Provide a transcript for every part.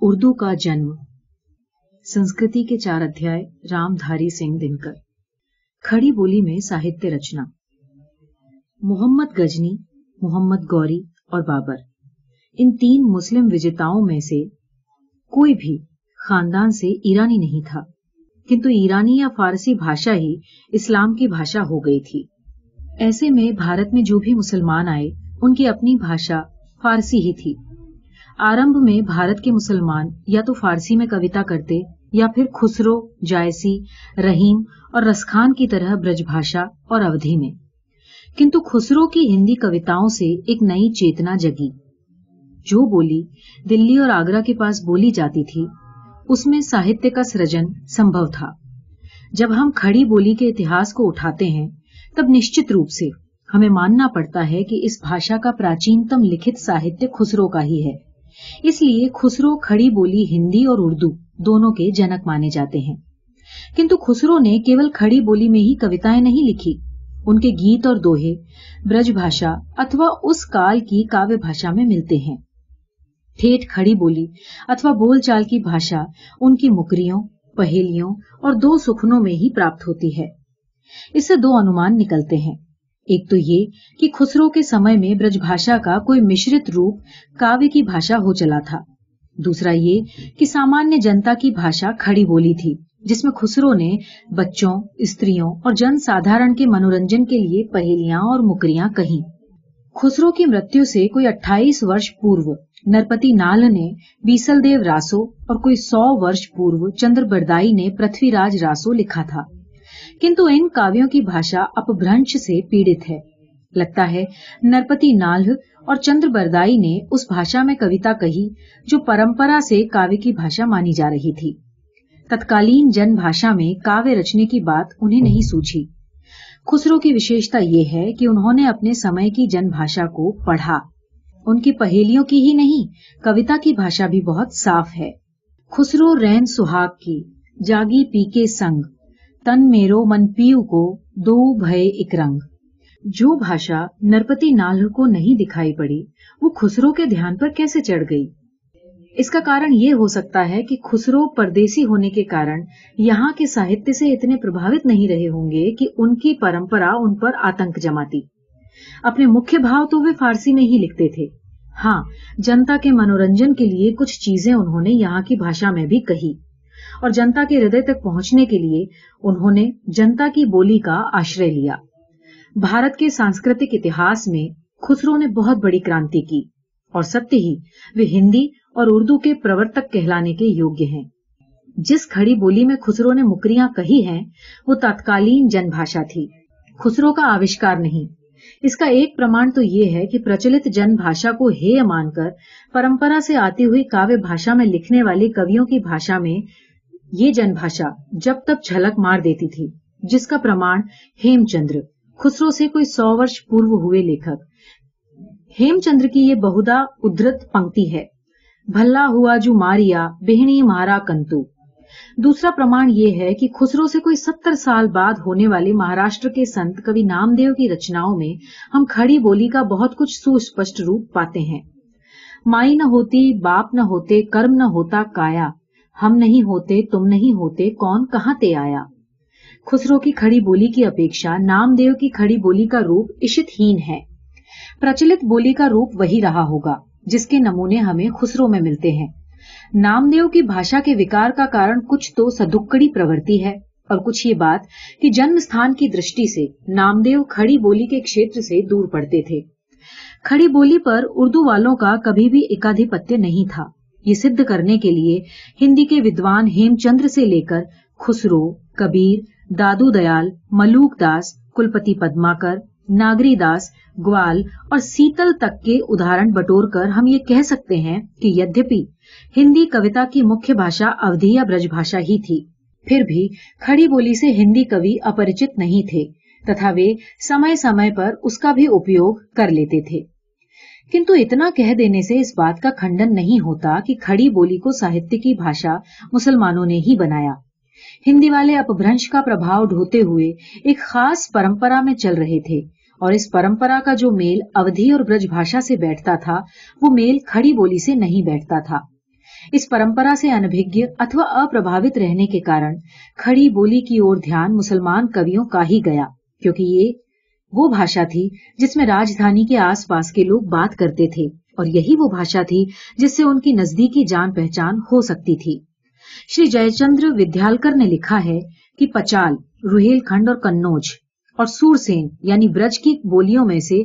اردو کا جنم، سنسکرتی کے چار ادھیائے رام دھاری سنگھ دنکر۔ کھڑی بولی میں ساہتیہ رچنا۔ محمد گجنی، محمد گوری اور بابر۔ ان تین مسلم وجیتاؤں میں سے کوئی بھی خاندان سے ایرانی نہیں تھا، کنتو ایرانی یا فارسی بھاشا ہی اسلام کی بھاشا ہو گئی تھی۔ ایسے میں بھارت میں جو بھی مسلمان آئے، ان کی اپنی بھاشا فارسی ہی تھی۔ آرمب میں بھارت کے مسلمان یا تو فارسی میں کویتا کرتے یا پھر خسرو، جائسی، رحیم اور رسخان کی طرح برج بھاشا اور اودھی میں۔ کنتو خسرو کی ہندی کویتاؤں سے ایک نئی چیتنا جگی۔ جو بولی دلی اور آگرہ کے پاس بولی جاتی تھی، اس میں ساہتیہ کا سرجن سمبھو تھا۔ جب ہم کھڑی بولی کے اتہاس کو اٹھاتے ہیں، تب نشچت روپ سے ہمیں ماننا پڑتا ہے کہ اس بھاشا کا پراچینتم لکھت ساہتیہ خسرو کا ہی ہے۔ اس لیے خسرو کھڑی بولی ہندی اور اردو دونوں کے جنک مانے جاتے ہیں۔ کنتو خسرو نے کیول کھڑی بولی میں ہی کوتائیں نہیں لکھی۔ ان کے گیت اور دوہے برج بھاشا اتوا اس کال کی کاویہ بھاشا میں ملتے ہیں۔ ٹھیٹ کھڑی بولی اتوا بول چال کی بھاشا ان کی مکریوں، پہیلیوں اور دو سخنوں میں ہی پراپت ہوتی ہے۔ اس سے دو انمان نکلتے ہیں۔ ایک تو یہ کہ خسرو کے سمے میں برج بھاشا کا کوئی مشرت روپ کاوی کی بھاشا ہو چلا تھا دوسرا یہ کہ سامانیہ جنتا کی بھاشا کھڑی بولی تھی جس میں خسرو نے بچوں استریوں اور جن سادھارن کے منورنجن کے لیے پہیلیاں اور مکریاں کہیں خسرو کی مرتیو سے کوئی اٹھائیس ورش پورو نرپتی نال نے بیسل دیو راسو اور کوئی سو ورش پورو چندر بردائی نے پرتھوی راج راسو لکھا تھا اپب سے پیڑت ہے۔ لگتا ہے نرپتی نال اور چندر بردائی نے اس بھاشا میں کبھی کہی جو پرمپر سے کام جن بھاشا میں کاسروں کی وشیشتا یہ ہے کہ انہوں نے اپنے سمے کی جن بھاشا کو پڑھا۔ ان کی پہیلوں کی ہی نہیں کبتا کی بھاشا بھی بہت صاف ہے۔ خسرو رین سہاگ کی جاگی پی کے سنگ۔ تن میرو من پیو کو دو بھے ایک رنگ۔ جو بھاشا نرپتی نال کو نہیں دکھائی پڑی، وہ خسرو کے دھیان پر کیسے چڑھ گئی؟ اس کا کارن یہ ہو سکتا ہے کہ خسرو پردیسی ہونے کے کارن یہاں کے ساہتیہ سے اتنے پربھاوت نہیں رہے ہوں گے کہ ان کی پرمپرا ان پر آتنک جماتی۔ اپنے مکھیہ بھاؤ تو وہ فارسی میں ہی لکھتے تھے۔ ہاں جنتا کے منورنجن کے لیے کچھ چیزیں انہوں نے یہاں کی بھاشا میں بھی کہی۔ اور جنتا کے ہردے تک پہنچنے کے لیے انہوں نے جنتا کی بولی کا آشرے لیا۔ بھارت کے سانسکرتک اتہاس میں خسرو نے بہت بڑی کرانتی کی اور ستیہ ہی وہ ہندی اور اردو کے پرورتک کہلانے کے یوگیہ ہیں۔ جس کھڑی بولی میں خسرو نے مکریاں کہی ہیں، وہ تاتکالین جن بھاشا تھی۔ خسرو کا آوشکار نہیں۔ اس کا ایک پرمان تو یہ ہے کہ پرچلت جن بھاشا کو ہے مان کر پرمپرا سے آتی ہوئی کاویہ بھاشا میں لکھنے والے کبیوں کی بھاشا میں یہ جن بھاشا جب تب جھلک مار دیتی تھی، جس کا پرماڑ ہیم چندر خسرو سے کوئی سو ورش پورو ہوئے لیکھک۔ ہیم چندر کی یہ بہدا ادرت پنکتی ہے۔ بھلا ہوا جو ماریا، بہنی مارا کنتو۔ دوسرا پرماڑ یہ ہے کہ خسرو سے کوئی ستر سال بعد ہونے والے مہاراشٹر کے سنت کبھی نام دیو کی رچناؤں میں ہم کھڑی بولی کا بہت کچھ سوسپشٹ روپ پاتے ہیں۔ مائی نہ ہوتی، باپ نہ ہوتے، کرم نہ ہوتا، کایا۔ ہم نہیں ہوتے، تم نہیں ہوتے، کون کہاں تے آیا؟ خسرو کی کھڑی بولی کی اپیکشا نام دیو کی کھڑی بولی کا روپ اشت ہین ہے۔ پرچلت بولی کا روپ وہی رہا ہوگا، جس کے نمونے ہمیں خسرو میں ملتے ہیں۔ نام دیو کی بھاشا کے وکار کا کارن کچھ تو سدکڑی پرورتی ہے۔ اور کچھ یہ بات کہ جنم ستھان کی درشٹی سے نام دیو کھڑی بولی کے کھیتر سے دور پڑتے تھے۔ کھڑی بولی پر اردو والوں کا کبھی بھی ایکادھپتیہ نہیں تھا۔ یہ سدھ کرنے کے لیے ہندی کے ودوان ہیم چندر سے لے کر خسرو، کبیر، دادو دیال، ملوک داس، کلپتی پدماکر، ناگری داس، گوال اور سیتل تک کے ادارن بٹور کر ہم یہ کہہ سکتے ہیں کہ یدھپی ہندی کوتا کی مکھ بھاشا اوھی یا برج بھاشا ہی تھی۔ پھر بھی کھڑی بولی سے ہندی کبھی اپریچت نہیں تھے، تتھا وے سمے سمے پر اس کا بھی اپیوگ کر لیتے تھے۔ کنتو اتنا کہہ دینے سے اس بات کا کھنڈن نہیں ہوتا کہ کھڑی بولی کو ساہتیہ کی بھاشا مسلمانوں نے ہی بنایا۔ ہندی والے اپبھرنش کا پربھاؤ ڈھوتے ہوئے ایک خاص پرمپرا میں چل رہے تھے اور اس پرمپرا کا جو میل اودھی اور برج بھاشا سے بیٹھتا تھا، وہ میل کھڑی بولی سے نہیں بیٹھتا تھا۔ اس پرمپرا سے انبھجیہ اتوا اپربھاوت رہنے کے کارن کھڑی بولی کی اور دھیان مسلمان کبیوں کا ہی گیا، کیونکہ یہ وہ بھاشا تھی جس میں راجدھانی کے آس پاس کے لوگ بات کرتے تھے اور یہی وہ بھاشا تھی جس سے ان کی نزدیکی جان پہچان ہو سکتی تھی۔ شری جے چندر ودیالکر نے لکھا ہے کہ پچال، روہیل کھنڈ اور کنوج اور سور سین یعنی برج کی بولیوں میں سے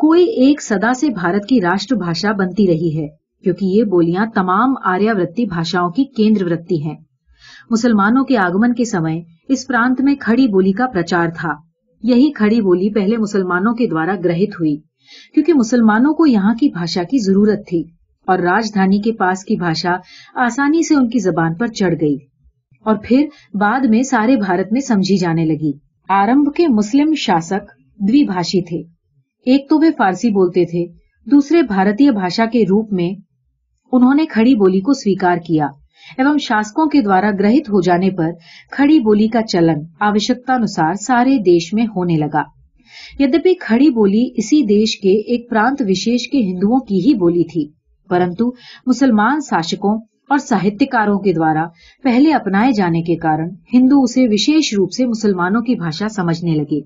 کوئی ایک سدا سے بھارت کی راشٹر بھاشا بنتی رہی ہے، کیونکہ یہ بولیاں تمام آریا وتی بھاشاؤں کی کیندر وتی ہیں۔ مسلمانوں کے آگمن کے سمے اس پرانت میں کھڑی بولی کا پرچار تھا۔ یہی کھڑی بولی پہلے مسلمانوں کے دوارا گرہت ہوئی، کیونکہ مسلمانوں کو یہاں کی بھاشا کی ضرورت تھی اور راجدھانی کے پاس کی بھاشا آسانی سے ان کی زبان پر چڑھ گئی۔ اور پھر بعد میں سارے بھارت میں سمجھی جانے لگی۔ آرمب کے مسلم شاسک دوی بھاشی تھے۔ ایک تو وہ فارسی بولتے تھے، دوسرے بھارتی بھاشا کے روپ میں انہوں نے کھڑی بولی کو سویکار کیا۔ شاشکار گرہت ہو جانے پر کڑی بولی کا چلن آوشکتانوسار سارے دیش میں ہونے لگا ید کولی اسی دیش کے ایک پرانت وشیش کے ہندوؤں کی ہی بولی تھی پرنتو مسلمان شاشکوں اور سہتروں کے دوارا پہلے اپنا جانے کے کارن ہندو اسے وشیش روپ سے مسلمانوں کی بھاشا سمجھنے لگے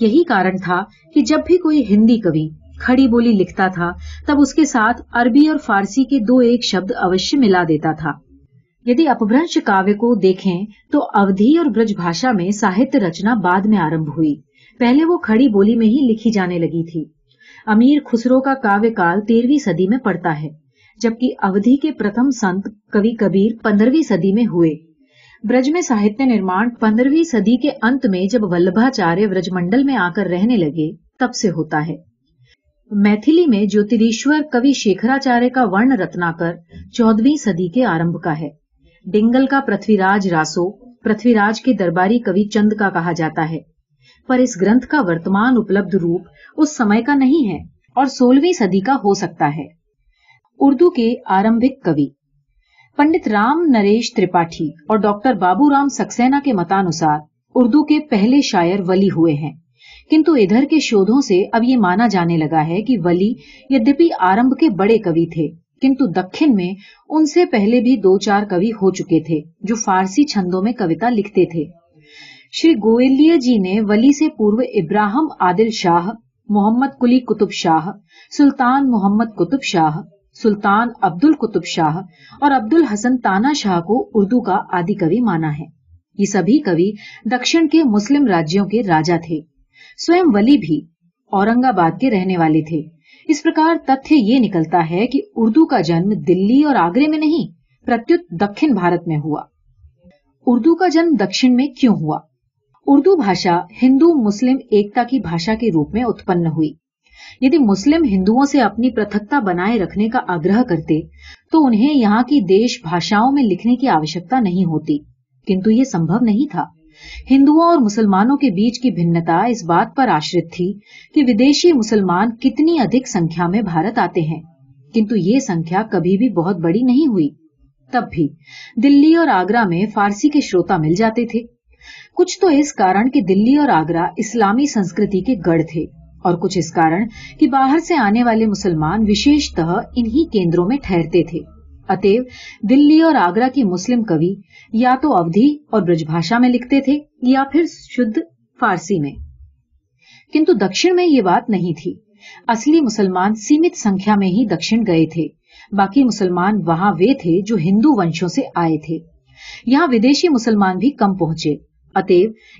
یہی کارن تھا کی جب بھی کوئی ہندی کبھی کھڑی بولی لکھتا تھا تب اس کے ساتھ اربی اور فارسی کے دو ایک شبد اوشی ملا دیتا تھا یدی اپبھرنش کاوے کو دیکھیں تو اودھی اور برج بھاشا میں ساہتیہ رچنا بعد میں آرمبھ ہوئی۔ پہلے وہ کھڑی بولی میں ہی لکھی جانے لگی تھی۔ امیر خسرو کا کاوے کال تیرہویں صدی میں پڑتا ہے، جبکہ اودھی کے پرتھم سنت کبھی کبیر پندرہویں صدی میں ہوئے۔ برج میں ساہتیہ نرمان پندرہویں صدی کے انت میں جب ولبھاچاریہ برج منڈل میں آ کر رہنے لگے، تب سے ہوتا ہے۔ میتھلی میں جوتریشور کبھی شیکھراچاریہ کا ورن رتنا کر چودہویں صدی کے آرمبھ کا ہے۔ ڈنگل کا پرتھوی راج راسو، پرتھوی راج کے درباری کبھی چند کا کہا جاتا ہے۔ پر اس گرنتھ کا ورتمان اپلبد روپ اس سمے کا نہیں ہے اور سولہویں صدی کا ہو سکتا ہے۔ اردو کے آرمبک کبھی۔ پنڈت رام نریش ترپاٹھی اور ڈاکٹر بابو رام سکسینا کے متانسار اردو کے پہلے شاعر ولی ہوئے ہیں۔ کنتو ادھر کے شودھوں سے اب یہ مانا جانے لگا ہے کہ ولی یدپی آرمب کے بڑے کبھی تھے۔ کنتو دکن میں ان سے پہلے بھی دو چار کبھی ہو چکے تھے جو فارسی چھندوں میں کوتا لکھتے تھے۔ شری گویلیا جی نے ولی سے پورو ابراہم عادل شاہ، محمد کلی قطب شاہ، سلطان محمد قطب شاہ، سلطان عبد القطب شاہ اور عبد الحسن تانا شاہ کو اردو کا آدی کبھی مانا ہے۔ یہ سبھی کبھی دکشن کے مسلم راجیوں کے راجا تھے۔ سوئم ولی بھی اورنگ آباد کے رہنے والے تھے۔ اس پرکار تتھیہ یہ نکلتا ہے کہ اردو کا جنم دلی اور آگرے میں نہیں پرتیت دکن بھارت میں ہوا۔ اردو کا جنم دکشن میں کیوں ہوا؟ اردو بھاشا ہندو، مسلم، ایکتا کی بھاشا کے روپ میں اتپن ہوئی۔ یعنی مسلم ہندوؤں سے اپنی پرتھکتا بنائے رکھنے کا آگرہ کرتے، تو انہیں یہاں کی دیش بھاشاؤں میں لکھنے کی آوشکتا نہیں ہوتی۔ کنتو یہ سمبھو نہیں تھا۔ ہندوؤں اور مسلمانوں کے بیچ کی بھنتا اس بات پر آشرت تھی کہ ودیشی مسلمان کتنی ادھک سنکھیا میں بھارت آتے ہیں۔ کنتو یہ سنکھیا کبھی بھی بہت بڑی نہیں ہوئی۔ تب بھی دلی اور آگرہ میں فارسی کے شروتا مل جاتے تھے۔ کچھ تو اس کارن کہ دلی اور آگرہ اسلامی سنسکرتی کے گڑھ تھے اور کچھ اس کارن کہ باہر سے آنے والے مسلمان وشیشتہ انہی کیندروں میں ٹھہرتے تھے۔ اتو دلی اور آگرہ کی مسلم کبھی یا تو اودھی اور برج بھاشا میں لکھتے تھے یا پھر شدھ فارسی میں کنتو دکشن میں یہ بات نہیں تھی اصلی مسلمان سیمت سنکھیا میں ہی دکشن گئے تھے باقی مسلمان وہاں وے تھے جو ہندو ونشوں سے آئے تھے یہاں ودیشی مسلمان بھی کم پہنچے اتو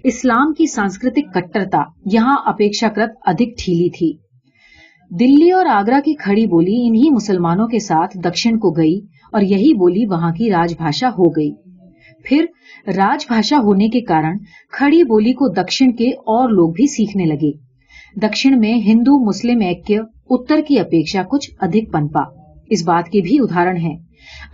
اسلام کی سانسکرتک کٹرتا یہاں اپیشاکرت ادھک ٹھیلی تھی دلی اور آگرہ کی کھڑی بولی انہی مسلمانوں کے ساتھ دکشن کو گئی اور یہی بولی وہاں کی راج بھاشا ہو گئی۔ پھر راج بھاشا ہونے کے کارن کھڑی بولی کو دکشن کے اور لوگ بھی سیکھنے لگے۔ دکشن میں ہندو، مسلم، ایکیہ، اتر کی اپیکشا کچھ ادھک پنپا۔ اس بات کے بھی ادہارن ہے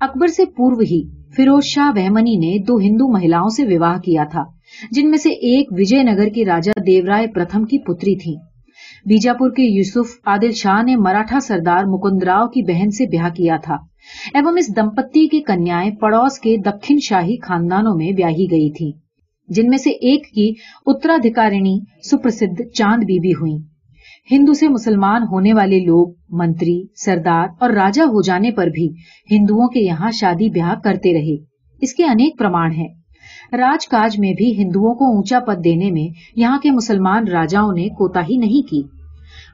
اکبر سے پورو ہی فیروز شاہ وہمنی نے دو ہندو مہیلاؤں سے وواہ کیا تھا، جن میں سے ایک وجے نگر کی راجا دیو رائے پرتھم کی پتری تھی بیجاپور کے یوسف عادل شاہ نے مراٹھا سردار مکند راؤ کی بہن سے بیاہ کیا تھا۔ ایوم اس دمپتی کی کنیائیں پڑوس کے دکن شاہی خاندانوں میں بیاہی گئی تھی جن میں سے ایک کی اترادھکارنی سپرسدھ چاند بی بی ہوئی ہندو سے مسلمان ہونے والے لوگ، منتری، سردار اور راجا ہو جانے پر بھی ہندوؤں کے یہاں شادی بیاہ کرتے رہے۔ اس کے انیک پرمان ہیں۔ راج کاج میں بھی ہندوؤں کو اونچا پد دینے میں یہاں کے مسلمان راجاؤں نے کوتا ہی نہیں کی۔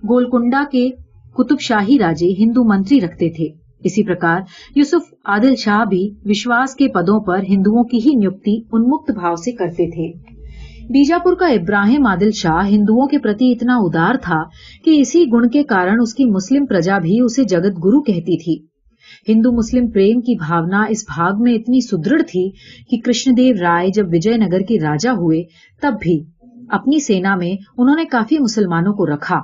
گولکنڈا کے کتب شاہی راجے ہندو منتری رکھتے تھے۔ اسی پرکار یوسف عادل شاہ بھی وشواس کے پدوں پر ہندوؤں کی ہی نکتی انمکت بھاؤ سے کرتے تھے۔ بیجاپور کا ابراہیم عادل شاہ ہندوؤں کے پرتی اتنا ادار تھا کہ اسی گن کے کارن اس کی مسلم پرجا بھی اسے جگت گرو کہتی تھی۔ ہندو مسلم پریم کی بھاونا اس بھاگ میں اتنی سدڑھ تھی کہ کرشن دیو رائے جب وجے نگر کے راجا ہوئے، تب بھی اپنی سینا میں انہوں نے کافی مسلمانوں کو رکھا۔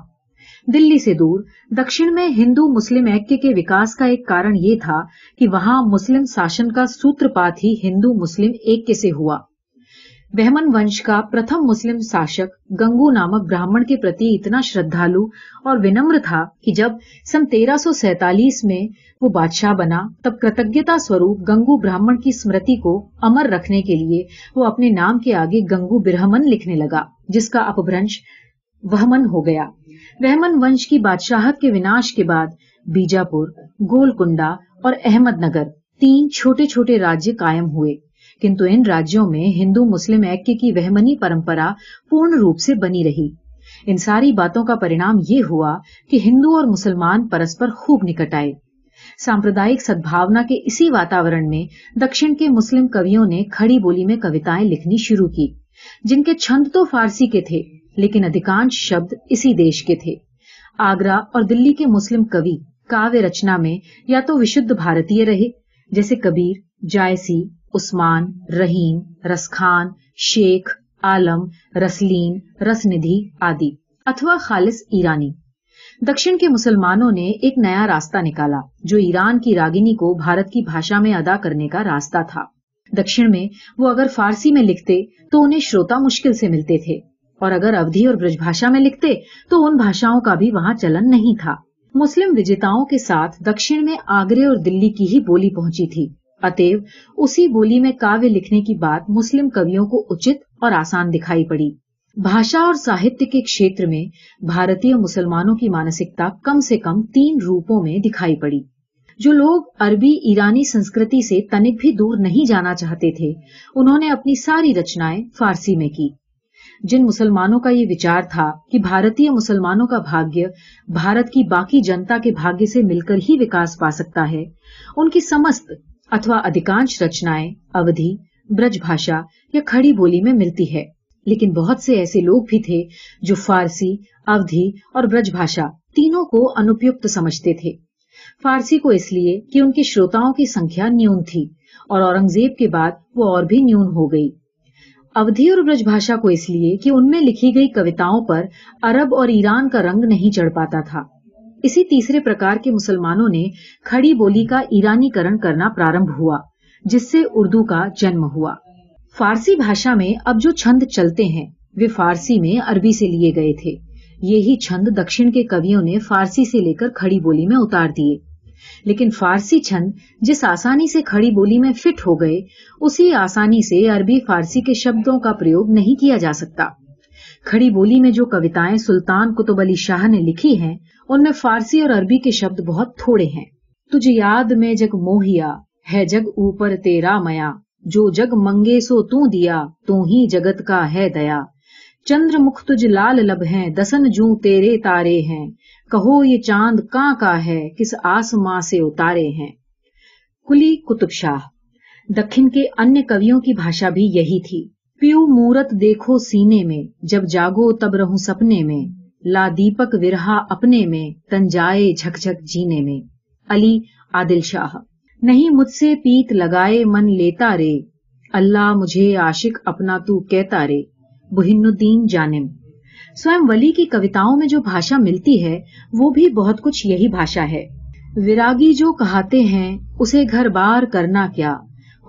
دلی سے دور، دکشن میں ہندو مسلم ایک کے وکاس کا ایک کارن یہ تھا کہ وہاں مسلم ساشن کا سوتر پات ہی ہندو مسلم ایک کے سے ہوا۔ بہمن ونش کا پرتھم مسلم شاشک گنگو نامک براہمن کے پرتی اتنا شردالو اور ونمر تھا کہ جب سن تیرہ سو سینتالیس میں وہ بادشاہ بنا، تب کرتجتا سوروپ گنگو براہمن کی سمرتی کو امر رکھنے کے لیے وہ اپنے نام کے آگے گنگو برہمن لکھنے لگا، جس کا اپبرنش وہمن ہو گیا۔ وہمن ونش کی بادشاہت کے وناش کے بعد بیجاپور گول کنڈا اور احمد نگر تین چھوٹے چھوٹے راجیہ قائم ہوئے۔ کنت ان ہندو مسلم ایکٹ کی وہ منی پرمپرا پورن روپ سے بنی رہی۔ ان ساری باتوں کا پرنام یہ ہوا کہ ہندو اور مسلمان پرسپر خوب نکٹ آئے۔ سامپردک سدھا کے اسی واطور میں دکن کے مسلم کبیوں نے کھڑی بولی میں کبھی لکھنی شروع کی، جن کے چھند تو فارسی کے تھے، لیکن ادھکانش شبد اسی دیش کے تھے۔ آگرہ اور دلّی کے مسلم کبھی کاچنا میں یا توشت بھارتی رہے، جیسے کبیر، جائسی عثمان، رحیم، رسخان، شیخ، عالم، رسلین رسندھی آدی اتوا خالص ایرانی۔ دکشن کے مسلمانوں نے ایک نیا راستہ نکالا، جو ایران کی راگنی کو بھارت کی بھاشا میں ادا کرنے کا راستہ تھا۔ دکشن میں وہ اگر فارسی میں لکھتے تو انہیں شروتا مشکل سے ملتے تھے، اور اگر اودھی اور برج بھاشا میں لکھتے تو ان بھاشاؤں کا بھی وہاں چلن نہیں تھا۔ مسلم وجیتاؤں کے ساتھ دکشن میں آگرے اور دلی کی ہی بولی پہنچی تھی۔ اتو اسی بولی میں کاویہ لکھنے کی بات مسلم کویوں کو اچت اور آسان دکھائی پڑی۔ بھاشا اور ساہتیہ کے کھیتر میں بھارتی مسلمانوں کی مانسکتا کم سے کم تین روپوں میں دکھائی پڑی۔ جو لوگ عربی، ایرانی سنسکرتی سے تنک بھی دور نہیں جانا چاہتے تھے، انہوں نے اپنی ساری رچنائیں فارسی میں کی۔ جن مسلمانوں کا یہ وچار تھا کہ بھارتی مسلمانوں کا بھاگیہ بھارت کی باقی جنتا کے بھاگیہ سے مل کر ہی وکاس پا سکتا ہے، ان کی سمست اتوار ادکانش رچنا اوی برج بھاشا یا کھڑی بولی میں ملتی ہے۔ لیکن بہت سے ایسے لوگ بھی تھے جو فارسی اوی اور تینوں کو انپیت سمجھتے تھے۔ فارسی کو اس لیے کہ ان کے شروطوں کی سنکھیا نیون تھی اورنگزیب کے بعد وہ اور بھی نیون ہو گئی۔ اوی اور برج بھاشا کو اس لیے کہ ان میں لکھی گئی کبھی پر ارب اور ایران کا رنگ نہیں چڑھ پاتا تھا۔ اسی تیسرے پرکار کے مسلمانوں نے کھڑی بولی کا ایرانی کرن کرنا پرارمب ہوا، جس سے اردو کا جنم ہوا۔ فارسی بھاشا میں اب جو چھند چلتے ہیں، وہ فارسی میں عربی سے لیے گئے تھے۔ یہی چھند دکشن کے کبیوں نے فارسی سے لے کر کھڑی بولی میں اتار دیے۔ لیکن فارسی چھند جس آسانی سے کھڑی بولی میں فٹ ہو گئے، اسی آسانی سے عربی فارسی کے شبدوں کا پریوگ نہیں کیا جا سکتا۔ کھڑی بولی میں جو کوتائیں سلطان کتب علی شاہ نے لکھی ہیں، ان میں فارسی اور عربی کے شبد بہت تھوڑے ہیں۔ تجھ یاد میں جگ موہیا، ہے جگ اوپر تیرا میا۔ جو جگ منگے سو توں دیا، تو ہی جگت کا ہے دیا۔ چندر مکھ تج لال لب ہیں، دسن جوں تیرے تارے ہیں۔ کہو یہ چاند کاں کا ہے، کس آسماں سے اتارے ہیں۔ کلی کتب شاہ۔ دکن کے انیہ کویوں کی بھاشا بھی یہی تھی۔ پیو مورت دیکھو سینے میں، جب جاگو تب رہوں سپنے میں، لا دیپک ورہا اپنے میں تنجائے جھک جھک جینے میں۔ علی عادل شاہ، نہیں مجھ سے پیت لگائے من لیتا رے، اللہ مجھے عاشق اپنا تو کہتا رے۔ بہن الدین جانم۔ سوئم ولی کی کوتاؤں میں جو بھاشا ملتی ہے، وہ بھی بہت کچھ یہی بھاشا ہے۔ وراگی جو کہاتے ہیں، اسے گھر بار کرنا کیا؟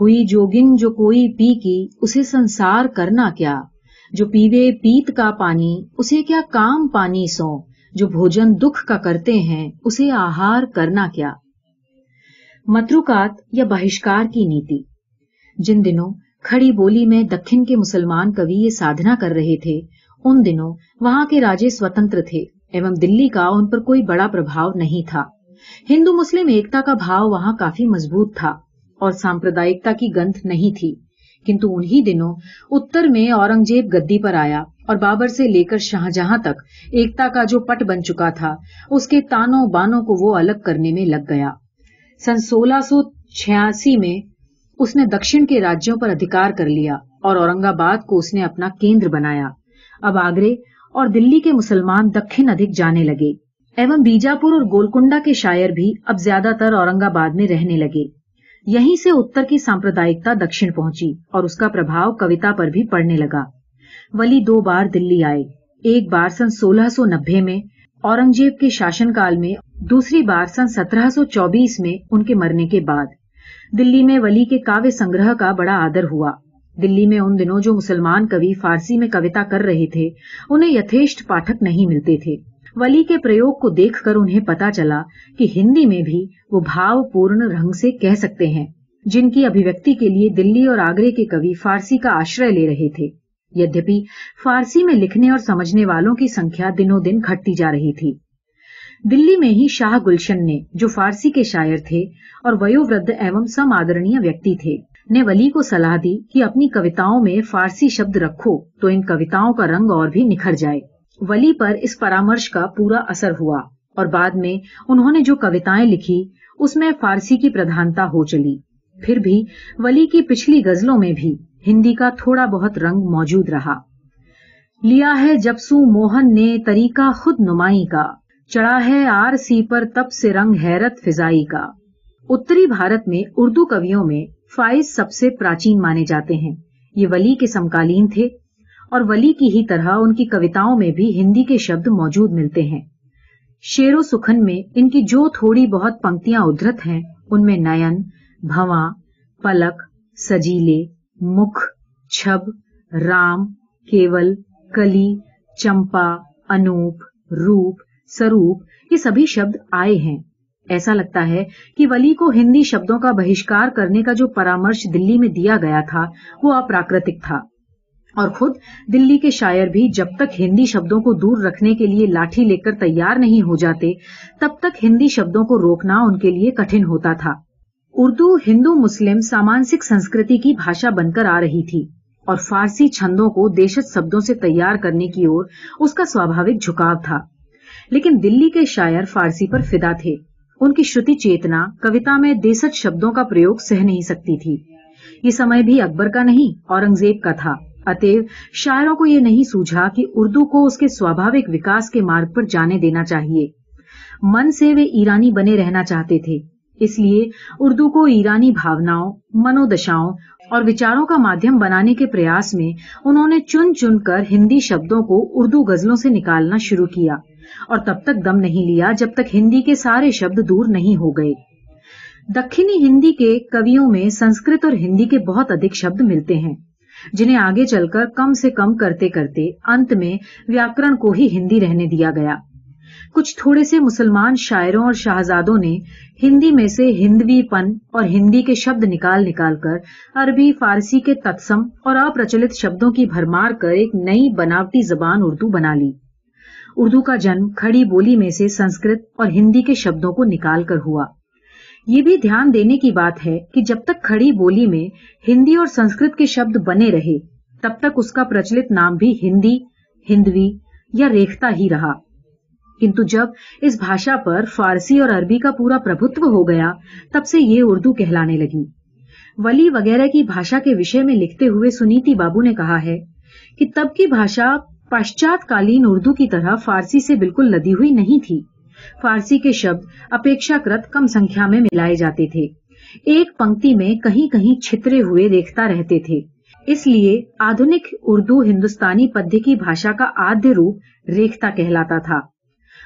ہوئی جوگن جو کوئی پی کی، اسے سنسار کرنا کیا؟ جو پیوے پیت کا پانی، اسے کیا کام پانی سو جو بھوجن دکھ کا کرتے ہیں، اسے آہار کرنا کیا؟ متروکات یا بہشکار کی نیتی۔ جن دنوں کھڑی بولی میں دکن کے مسلمان کبھی یہ سادھنا کر رہے تھے، ان دنوں وہاں کے راجے سوتنتر تھے ایون دلی کا ان پر کوئی بڑا پربھاؤ نہیں تھا۔ ہندو مسلم ایکتا کا بھاؤ وہاں کافی مضبوط تھا۔ اور سامپردائکتا کی گند نہیں تھی، کنتو انہی دنوں اتر میں اورنگزیب گدی پر آیا اور بابر سے لے کر شاہجہاں تک ایکتا کا جو پٹ بن چکا تھا، اس کے تانوں بانوں کو وہ الگ کرنے میں لگ گیا۔ سن سولہ سو چھیاسی میں اس نے دکشن کے راجیوں پر ادھکار کر لیا اور اورنگ آباد کو اس نے اپنا کیندر بنایا۔ اب آگرے اور دلی کے مسلمان دکن ادھک جانے لگے۔ ایوم بیجاپور اور گولکنڈا کے شاعر بھی اب زیادہ تر اورنگ آباد میں رہنے لگے۔ یہیں سے اتر کی سامپردائکتا دکشن پہنچی اور اس کا پربھاؤ کوتا پر بھی پڑنے لگا۔ ولی دو بار دلی آئے۔ ایک بار سن سولہ سو نبے میں، اورنگزیب کے شاشن کال میں، دوسری بار سن سترہ سو چوبیس میں ان کے مرنے کے بعد۔ دلی میں ولی کے کاوے سنگرہ کا بڑا آدر ہوا۔ دلی میں ان دنوں جو مسلمان کبھی فارسی میں کوتا کر رہے تھے، انہیں یتھیشٹ پاٹھک نہیں ملتے تھے۔ ولی کے پریوگ کو دیکھ کر انہیں پتا چلا کہ ہندی میں بھی وہ بھاؤ پورن رنگ سے کہہ سکتے ہیں، جن کی ابھیوکتی کے لیے دلی اور آگرے کے کبھی فارسی کا آشر لے رہے تھے۔ یدپی فارسی میں لکھنے اور سمجھنے والوں کی سنکھیا دنوں دن گھٹتی جا رہی تھی۔ دلی میں ہی شاہ گلشن نے، جو فارسی کے شاعر تھے اور ویو ورد ایوم سم آدرنیہ ویکتی تھے، نے ولی کو صلاح دی کہ اپنی کوتاؤں میں فارسی شبد رکھو تو ان کوتاؤں کا رنگ اور بھی نکھر جائے۔ ولی پر اس پرامرش کا پورا اثر ہوا اور بعد میں انہوں نے جو کوتائیں لکھی، اس میں فارسی کی پردھانتا ہو چلی۔ پھر بھی ولی کی پچھلی غزلوں میں بھی ہندی کا تھوڑا بہت رنگ موجود رہا۔ لیا ہے جبسو موہن نے طریقہ خود نمائی کا، چڑھا ہے آر سی پر تب سے رنگ حیرت فضائی کا۔ اتری بھارت میں اردو کویوں میں فائز سب سے پراچین مانے جاتے ہیں۔ یہ ولی کے سمکالین تھے۔ اور ولی کی ہی طرح ان کی کوتاؤں میں بھی ہندی کے شبد موجود ملتے ہیں۔ شعر و سخن میں ان کی جو تھوڑی بہت پنکتیاں ادھرت ہیں، ان میں نین، بھواں، پلک، سجیلے، مکھ، چھب، رام، کیول، کلی، چمپا، انوپ، روپ، سروپ، یہ سبھی شبد آئے ہیں۔ ایسا لگتا ہے کہ ولی کو ہندی شبدوں کا بہشکار کرنے کا جو پرامرش دلی میں دیا گیا تھا، وہ اپراکرتک تھا۔ اور خود دلی کے شاعر بھی جب تک ہندی شبدوں کو دور رکھنے کے لیے لاٹھی لے کر تیار نہیں ہو جاتے، تب تک ہندی شبدوں کو روکنا ان کے لیے کٹھن ہوتا تھا۔ اردو ہندو مسلم سامانسک سنسکرتی کی بھاشا بن کر آ رہی تھی اور فارسی چھندوں کو دیشت شبدوں سے تیار کرنے کی اور اس کا سوابھاوک جھکاؤ تھا۔ لیکن دلی کے شاعر فارسی پر فدا تھے۔ ان کی شروتی چیتنا کوتا میں دیشت شبدوں کا پریوگ سہ نہیں سکتی تھی۔ یہ سمے بھی اکبر کا نہیں، اورنگزیب کا تھا۔ اتو شاعروں کو یہ نہیں سوجھا کہ اردو کو اس کے سوابھاوک وکاس کے مارگ پر جانے دینا چاہیے من سے وہ ایرانی بنے رہنا چاہتے تھے اس لیے اردو کو ایرانی بھاوناؤں منودشاؤں اور وچاروں کا مادھیم بنانے کے پریاس میں انہوں نے چن چن کر ہندی شبدوں کو اردو غزلوں سے نکالنا شروع کیا اور تب تک دم نہیں لیا جب تک ہندی کے سارے شبد دور نہیں ہو گئے دکنی ہندی کے کویوں میں سنسکرت اور ہندی کے بہت ادھک شبد ملتے ہیں جنہیں آگے چل کر کم سے کم کرتے کرتے انت میں ویاکرن کو ہی ہندی رہنے دیا گیا۔ کچھ تھوڑے سے مسلمان شاعروں اور شہزادوں نے ہندی میں سے ہندوی پن اور ہندی کے شبد نکال نکال کر عربی، فارسی کے تتسم اور اپرچلت شبدوں کی بھرمار کر ایک نئی بناوٹی زبان اردو بنا لی۔ اردو کا جنم کھڑی بولی میں سے سنسکرت اور ہندی کے شبدوں کو نکال کر ہوا۔ یہ بھی دھیان دینے کی بات ہے کہ جب تک کھڑی بولی میں ہندی اور سنسکرت کے شبد بنے رہے، تب تک اس کا پرچلت نام بھی ہندی، ہندوی یا ریختا ہی رہا۔ کنتو جب اس بھاشا پر فارسی اور عربی کا پورا پربھتو ہو گیا، تب سے یہ اردو کہلانے لگی۔ ولی وغیرہ کی بھاشا کے وشے میں لکھتے ہوئے سنیتی بابو نے کہا ہے کہ تب کی بھاشا پاشچات کالین اردو کی طرح فارسی سے بالکل لدی ہوئی نہیں تھی۔ فارسی کے شبد اپیکشا کم سنکھیا میں ملائے جاتے تھے۔ ایک پنکتی میں کہیں کہیں چھترے ہوئے دیکھتا رہتے تھے۔ اس لیے آدھنک اردو ہندوستانی پدھے کی بھاشا کا آدھے روپ ریکھتا کہلاتا تھا۔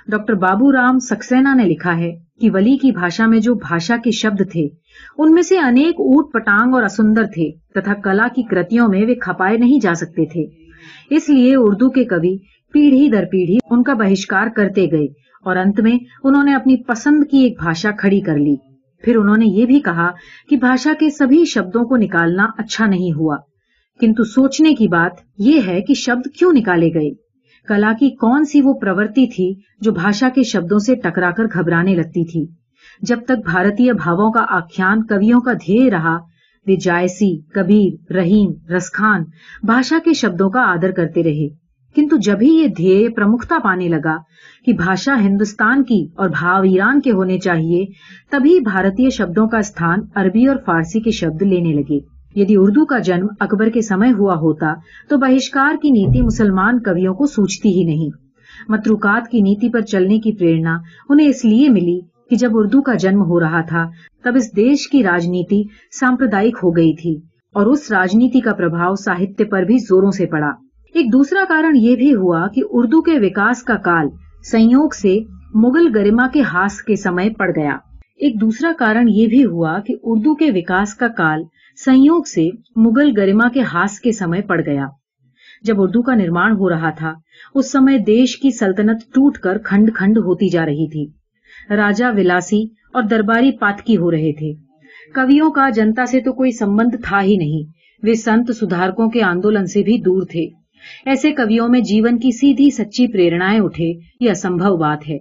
ڈاکٹر بابو رام سکسینا نے لکھا ہے کہ ولی کی بھاشا میں جو بھاشا کے شبد تھے، ان میں سے انیک اوٹ پٹانگ اور اسندر تھے تتھا کلا کی کرتیوں میں وہ کھپائے نہیں جا سکتے تھے۔ اس لیے اردو کے کبھی پیڑھی در پیڑھی ان کا بہشکار کرتے گئے۔ اور انت میں انہوں نے اپنی پسند کی ایک بھاشا کھڑی کر لی۔ پھر انہوں نے یہ بھی کہا کہ بھاشا کے سبھی شبدوں کو نکالنا اچھا نہیں ہوا۔ کنتو سوچنے کی بات یہ ہے کہ شبد کیوں نکالے گئے؟ کلا کی کون سی وہ پرورتی تھی جو بھاشا کے شبدوں سے ٹکرا کر گھبرانے لگتی تھی؟ جب تک بھارتی بھاووں کا آخیان کویوں کا دھیے رہا وہ جائسی کبیر، رحیم رسخان بھاشا کے شبدوں کا آدر کرتے رہے۔ کنتو جب ہی یہ دھیے پرمکھتا پانے لگا کہ بھاشا ہندوستان کی اور بھاو ایران کے ہونے چاہیے، تبھی بھارتی شبدوں کا استھان عربی اور فارسی کے شبد لینے لگے۔ یدی اردو کا جنم اکبر کے سمے ہوا ہوتا تو بہشکار کی نیتی مسلمان کبیوں کو سوچتی ہی نہیں۔ متروکات کی نیتی پر چلنے کی پریرنا انہیں اس لیے ملی کہ جب اردو کا جنم ہو رہا تھا، تب اس دیش کی راجنیتی سامپردائک ہو گئی تھی اور اس راجنیتی کا پربھاؤ ساہتیہ پر بھی زوروں سے پڑا۔ ایک دوسرا کارن یہ بھی ہوا کہ اردو کے وکاس کا کال سنیوگ سے مغل گرما کے ہاس کے سمے پڑ گیا۔ ایک دوسرا کارن یہ بھی ہوا کہ اردو کے وکاس کا کال سنیوگ سے مغل گرما کے ہاس کے سمے پڑ گیا۔ جب اردو کا نرمان ہو رہا تھا، اس سمے دیش کی سلطنت ٹوٹ کر کھنڈ کھنڈ ہوتی جا رہی تھی۔ راجا ولاسی اور درباری پاتکی ہو رہے تھے۔ کویوں کا جنتا سے تو کوئی سمبند تھا ہی نہیں۔ وہ سنت سدھارکوں کے آندولن سے بھی دور تھے۔ ایسے کبیوں میں جیون کی سیدھی سچی پریرنائیں اٹھے، یہ اسمبھو بات ہے۔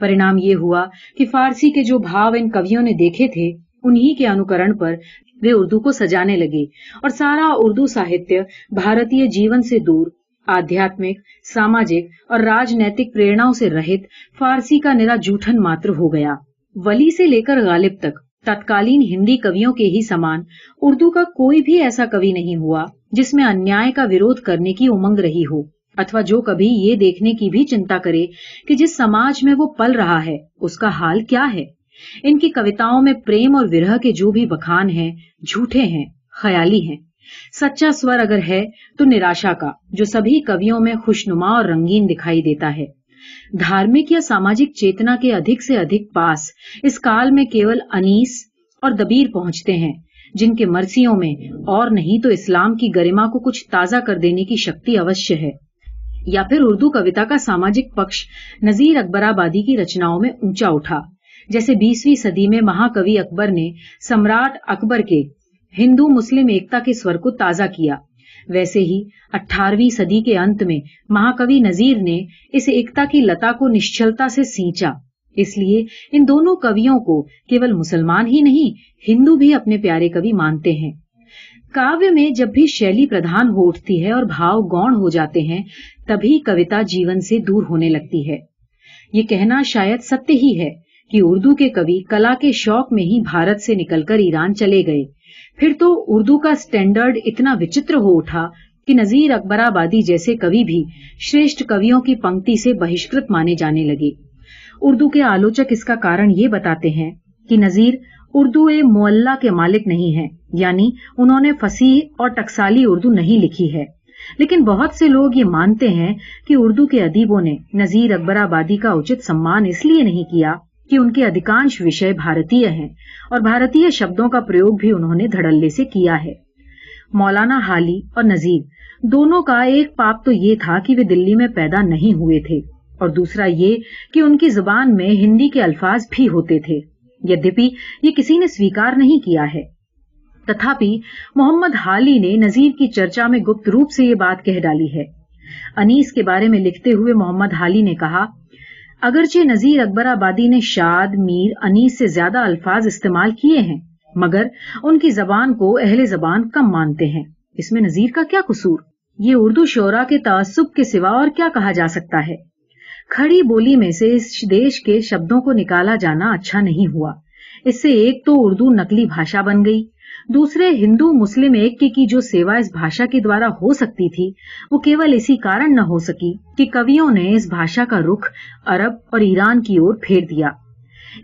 پرینام یہ ہوا کہ فارسی کے جو بھاؤ ان کبیوں نے دیکھے تھے، انہی کے انوکرن پر وہ اردو کو سجانے لگے اور سارا اردو ساہتیہ بھارتی جیون سے دور، آدھیاتمک، ساماجک اور راجنیتک پریرناؤں سے رہت فارسی کا نرا جھوٹن ماتر ہو گیا۔ ولی سے لے کر غالب تک، تتکالین ہندی کبیوں کے ہی سمان، اردو کا کوئی بھی ایسا کبھی نہیں ہوا۔ جس میں انیائے کا ورودھ کرنے کی امنگ رہی ہو اتوا جو کبھی یہ دیکھنے کی بھی چنتا کرے کہ جس سماج میں وہ پل رہا ہے، اس کا حال کیا ہے؟ ان کی کوتاؤں میں پریم اور ورہ کے جو بھی بکھان ہیں، جھوٹے ہیں، خیالی ہیں۔ سچا سور اگر ہے تو نراشا کا، جو سبھی کبیوں میں خوشنما اور رنگین دکھائی دیتا ہے۔ دھارمک یا ساماجک چیتنا کے ادھک سے ادھک پاس، اس کال میں کیول انیس اور دبیر پہنچتے ہیں۔ جن کے مرثیوں میں اور نہیں تو اسلام کی گریما کو کچھ تازہ کر دینے کی شکتی اوشی ہے۔ یا پھر اردو کوتا کا ساماجک پکش نذیر اکبر آبادی کی رچناؤں میں اونچا اٹھا، جیسے بیسویں صدی میں مہا کوی اکبر نے سمراٹ اکبر کے ہندو مسلم ایکتا کے سور کو تازہ کیا۔ ویسے ہی اٹھارہویں صدی کے انت میں مہاکوی نذیر نے اس ایکتا کی لتا کو نشچلتا سے سینچا۔ اس لیے ان دونوں کویوں کو کیول مسلمان ہی نہیں، ہندو بھی اپنے پیارے کبھی مانتے ہیں۔ کاویہ میں جب بھی شیلی پردھان ہو اٹھتی ہے اور بھاؤ گون ہو جاتے ہیں، تبھی کوتا جیون سے دور ہونے لگتی ہے۔ یہ کہنا شاید ستیہ ہی ہے کہ اردو کے کبھی کلا کے شوق میں ہی بھارت سے نکل کر ایران چلے گئے۔ پھر تو اردو کا اسٹینڈرڈ اتنا وچتر ہو اٹھا کہ نظیر اکبر آبادی جیسے کبھی بھی شریشٹ کویوں کی پنکتی سے بہشکرت مانے جانے لگے۔ اردو کے آلوچک اس کا کارن یہ بتاتے ہیں کہ نظیر اردو معلّہ کے مالک نہیں ہے یعنی انہوں نے فصیح اور ٹکسالی اردو نہیں لکھی ہے۔ لیکن بہت سے لوگ یہ مانتے ہیں کہ اردو کے ادیبوں نے نظیر اکبر آبادی کا اچت سمان اس لیے نہیں کیا کہ ان کے ادھکانش وشے بھارتیہ ہیں اور بھارتیہ شبدوں کا پریوگ بھی انہوں نے دھڑلے سے کیا ہے۔ مولانا حالی اور نذیر دونوں کا ایک پاپ تو یہ تھا کہ وہ دلی میں پیدا نہیں ہوئے تھے۔ اور دوسرا یہ کہ ان کی زبان میں ہندی کے الفاظ بھی ہوتے تھے۔ یدپی یہ کسی نے سویکار نہیں کیا ہے۔ تتھاپی محمد حالی نے نذیر کی چرچا میں گپت روپ سے یہ بات کہہ ڈالی ہے۔ انیس کے بارے میں لکھتے ہوئے محمد حالی نے کہا، اگرچہ نظیر اکبر آبادی نے شاد، میر، انیس سے زیادہ الفاظ استعمال کیے ہیں، مگر ان کی زبان کو اہل زبان کم مانتے ہیں۔ اس میں نذیر کا کیا قصور؟ یہ اردو شعرا کے تعصب کے سوا اور کیا کہا جا سکتا ہے؟ کھڑی بولی میں سے اس دیش کے شبدوں کو نکالا جانا اچھا نہیں ہوا۔ اس سے ایک تو اردو نقلی بھاشا بن گئی۔ دوسرے ہندو مسلم ایک کی جو سیوا اس بھاشا کے دوارا ہو سکتی تھی، وہ کیول اسی کارن نہ ہو سکی کہ کویوں نے اس بھاشا کا رخ عرب اور ایران کی اور پھیر دیا۔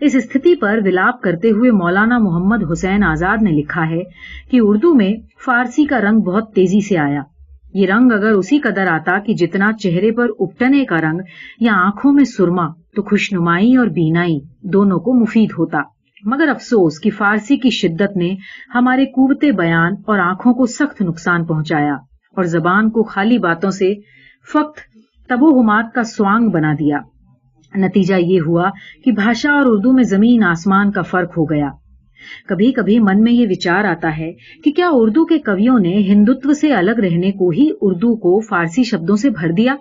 اس استھتی پر ولاپ کرتے ہوئے مولانا محمد حسین آزاد نے لکھا ہے کہ اردو میں فارسی کا رنگ بہت تیزی سے آیا۔ یہ رنگ اگر اسی قدر آتا کہ جتنا چہرے پر اپٹنے کا رنگ یا آنکھوں میں سرما، تو خوش نمائی اور بینائی دونوں کو مفید ہوتا۔ مگر افسوس کہ فارسی کی شدت نے ہمارے قوت بیان اور آنکھوں کو سخت نقصان پہنچایا اور زبان کو خالی باتوں سے فقط تب و کا سوانگ بنا دیا۔ نتیجہ یہ ہوا کہ بھاشا اور اردو میں زمین آسمان کا فرق ہو گیا۔ کبھی کبھی من میں یہ وچار آتا ہے کہ کیا اردو کے کویوں نے ہندوتو سے الگ رہنے کو ہی اردو کو فارسی شبدوں سے بھر دیا؟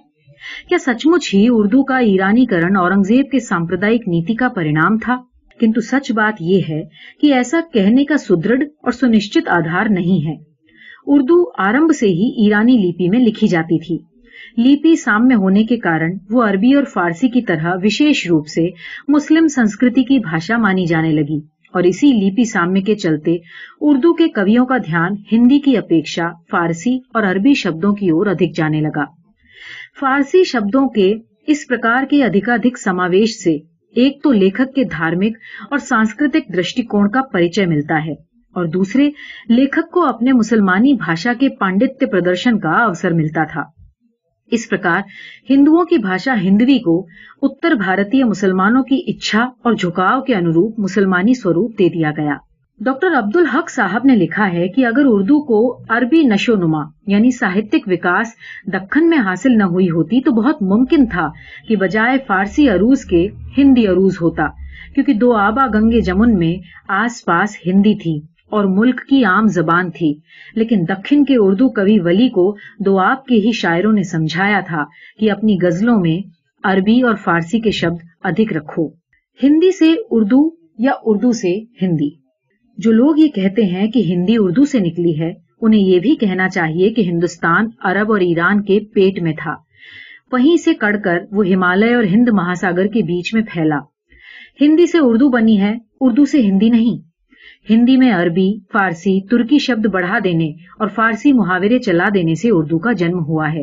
کیا سچ مچ ہی اردو کا ایرانی کرن اورنگزیب کے سامپردائک نیتی کا پرینام تھا؟ کنتو سچ بات یہ ہے کہ ایسا کہنے کا سدڑھ اور سنشچت آدھار نہیں ہے۔ اردو آرمب سے ہی ایرانی لیپی میں لکھی جاتی تھی۔ لیپی سامنے ہونے کے کارن وہ عربی اور فارسی کی طرح وشیش روپ سے مسلم سنسکرتی کی بھاشا مانی جانے لگی۔ اور اسی لیپی سامنے کے چلتے اردو کے کویوں کا دھیان ہندی کی اپیکشا، فارسی اور عربی شبدوں کی اور ادھک جانے لگا۔ فارسی شبدوں کے اس پرکار کے ادھکادھک سماویش سے ایک تو لیکھک کے دھارمک اور سانسکرتک درشٹیکون کا پریچے ملتا ہے اور دوسرے، لیکھک کو اپنے مسلمانی بھاشا کے پانڈتیہ پردرشن کا اوسر ملتا تھا۔ اس پرکار ہندوؤں کی بھاشا ہندوی کو اتر بھارتی مسلمانوں کی اچھا اور جھکاؤ کے انوروپ مسلمانی سوروپ دے دیا گیا۔ ڈاکٹر عبد الحق صاحب نے لکھا ہے کہ اگر اردو کو عربی نشو نما یعنی ساہتک وکاس دکن میں حاصل نہ ہوئی ہوتی تو بہت ممکن تھا کہ بجائے فارسی عروج کے ہندی عروج ہوتا، کیونکہ دو آبا گنگے جمن میں آس پاس ہندی تھی۔ اور ملک کی عام زبان تھی، لیکن دکن کے اردو کوی ولی کو دو آپ کے ہی شاعروں نے سمجھایا تھا کہ اپنی غزلوں میں عربی اور فارسی کے شبد ادھک رکھو۔ ہندی سے اردو یا اردو سے ہندی۔ جو لوگ یہ کہتے ہیں کہ ہندی اردو سے نکلی ہے، انہیں یہ بھی کہنا چاہیے کہ ہندوستان عرب اور ایران کے پیٹ میں تھا۔ وہیں سے کڑ کر وہ ہمالیہ اور ہند مہاساگر کے بیچ میں پھیلا۔ ہندی سے اردو بنی ہے، اردو سے ہندی نہیں۔ ہندی میں عربی، فارسی، ترکی شبد بڑھا دینے اور فارسی محاورے چلا دینے سے اردو کا جنم ہوا ہے۔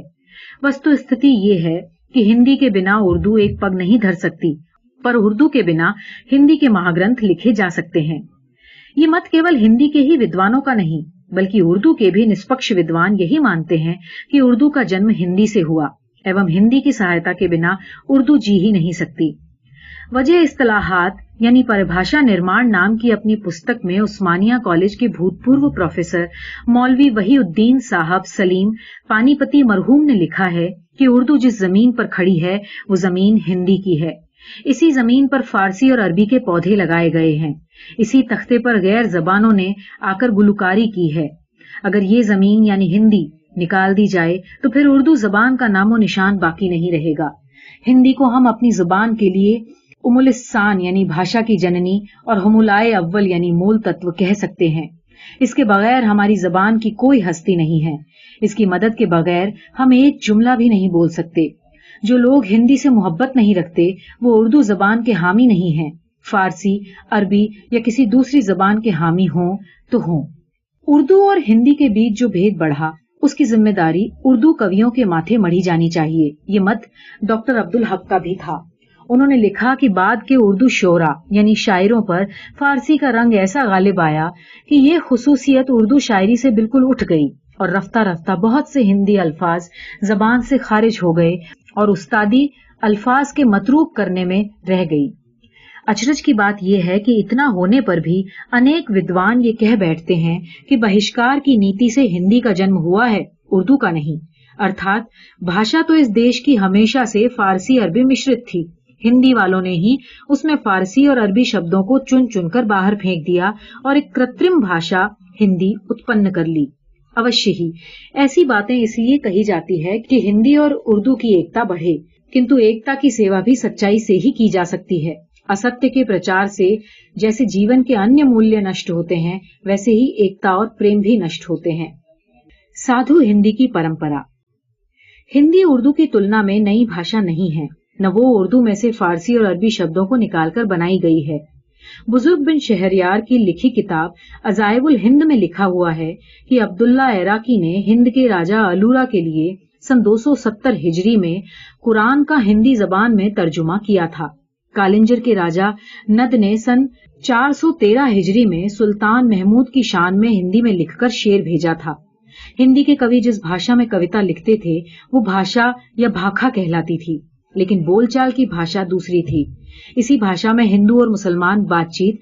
وسط استھتی یہ ہے کہ ہندی کے بنا اردو ایک پگ نہیں دھر سکتی، پر اردو کے بنا ہندی کے مہاگرنتھ لکھے جا سکتے ہیں۔ یہ مت کیول ہندی کے ہی ودوانوں کا نہیں، بلکہ اردو کے بھی نسپکش ودوان یہی مانتے ہیں کہ اردو کا جنم ہندی سے ہوا، ایوم ہندی کی سہایتا کے بنا اردو جی ہی نہیں سکتی۔ وجہ اصطلاحات یعنی پربھاشا نرمان نام کی اپنی پستک میں عثمانیہ کالج کے بھوتپورو پروفیسر مولوی وحی الدین صاحب سلیم پانی پتی مرحوم نے لکھا ہے کہ اردو جس زمین پر کھڑی ہے، وہ زمین ہندی کی ہے۔ اسی زمین پر فارسی اور عربی کے پودے لگائے گئے ہیں۔ اسی تختے پر غیر زبانوں نے آ کر گلوکاری کی ہے۔ اگر یہ زمین یعنی ہندی نکال دی جائے، تو پھر اردو زبان کا نام و نشان باقی نہیں رہے گا۔ ہندی کو ہم اپنی زبان کے لیے امولستان یعنی بھاشا کی جننی اور ہمولائے اول یعنی مول تتو کہہ سکتے ہیں۔ اس کے بغیر ہماری زبان کی کوئی ہستی نہیں ہے۔ اس کی مدد کے بغیر ہم ایک جملہ بھی نہیں بول سکتے۔ جو لوگ ہندی سے محبت نہیں رکھتے، وہ اردو زبان کے حامی نہیں ہیں۔ فارسی، عربی یا کسی دوسری زبان کے حامی ہوں تو ہوں۔ اردو اور ہندی کے بیچ جو بھید بڑھا، اس کی ذمہ داری اردو کویوں کے ماتھے مڑی جانی چاہیے۔ یہ مت ڈاکٹر عبد الحق کا بھی تھا۔ انہوں نے لکھا کہ بعد کے اردو شعرا یعنی شاعروں پر فارسی کا رنگ ایسا غالب آیا کہ یہ خصوصیت اردو شاعری سے بالکل اٹھ گئی اور رفتہ رفتہ بہت سے ہندی الفاظ زبان سے خارج ہو گئے اور استادی الفاظ کے متروک کرنے میں رہ گئی۔ اچرج کی بات یہ ہے کہ اتنا ہونے پر بھی انیک ودوان یہ کہہ بیٹھتے ہیں کہ بہشکار کی نیتی سے ہندی کا جنم ہوا ہے، اردو کا نہیں۔ ارتھات، بھاشا تو اس دیش کی ہمیشہ سے فارسی عربی مشرت تھی۔ ہندی والوں نے ہی اس میں فارسی اور عربی شبدوں کو چن چن کر باہر پھینک دیا اور ایک کرترم بھاشا ہندی اتپن کر لی۔ اوشی ہی۔ ایسی باتیں اس لیے کہی جاتی ہے کہ ہندی اور اردو کی ایکتا بڑھے، کنتو ایکتا کی سیوا بھی سچائی سے ہی کی جا سکتی ہے۔ استیہ کے پرچار سے جیسے جیون کے انیہ مولیہ نشٹ ہوتے ہیں، ویسے ہی ایکتا اور پریم بھی نشٹ ہوتے ہیں۔ سادھو ہندی کی پرمپرا۔ ہندی اردو کی تلنا میں نئی بھاشا نہیں ہے۔ نہ وہ اردو میں سے فارسی اور عربی شبدوں کو نکال کر بنائی گئی ہے۔ بزرگ بن شہریار کی لکھی کتاب عزائب الہند میں لکھا ہوا ہے کہ عبداللہ عراقی نے ہند کے راجا الورا کے لیے سن دو سو ستر ہجری میں قرآن کا ہندی زبان میں ترجمہ کیا تھا۔ کالنجر کے راجا ند نے سن چار سو تیرہ ہجری میں سلطان محمود کی شان میں ہندی میں لکھ کر شیر بھیجا تھا۔ ہندی کے کوی جس بھاشا میں کویتا لکھتے تھے وہ بھاشا یا بھاکھا کہلاتی تھی۔ لیکن بول چال کی بھاشا دوسری تھی۔ اسی بھاشا میں ہندو اور مسلمان بات چیت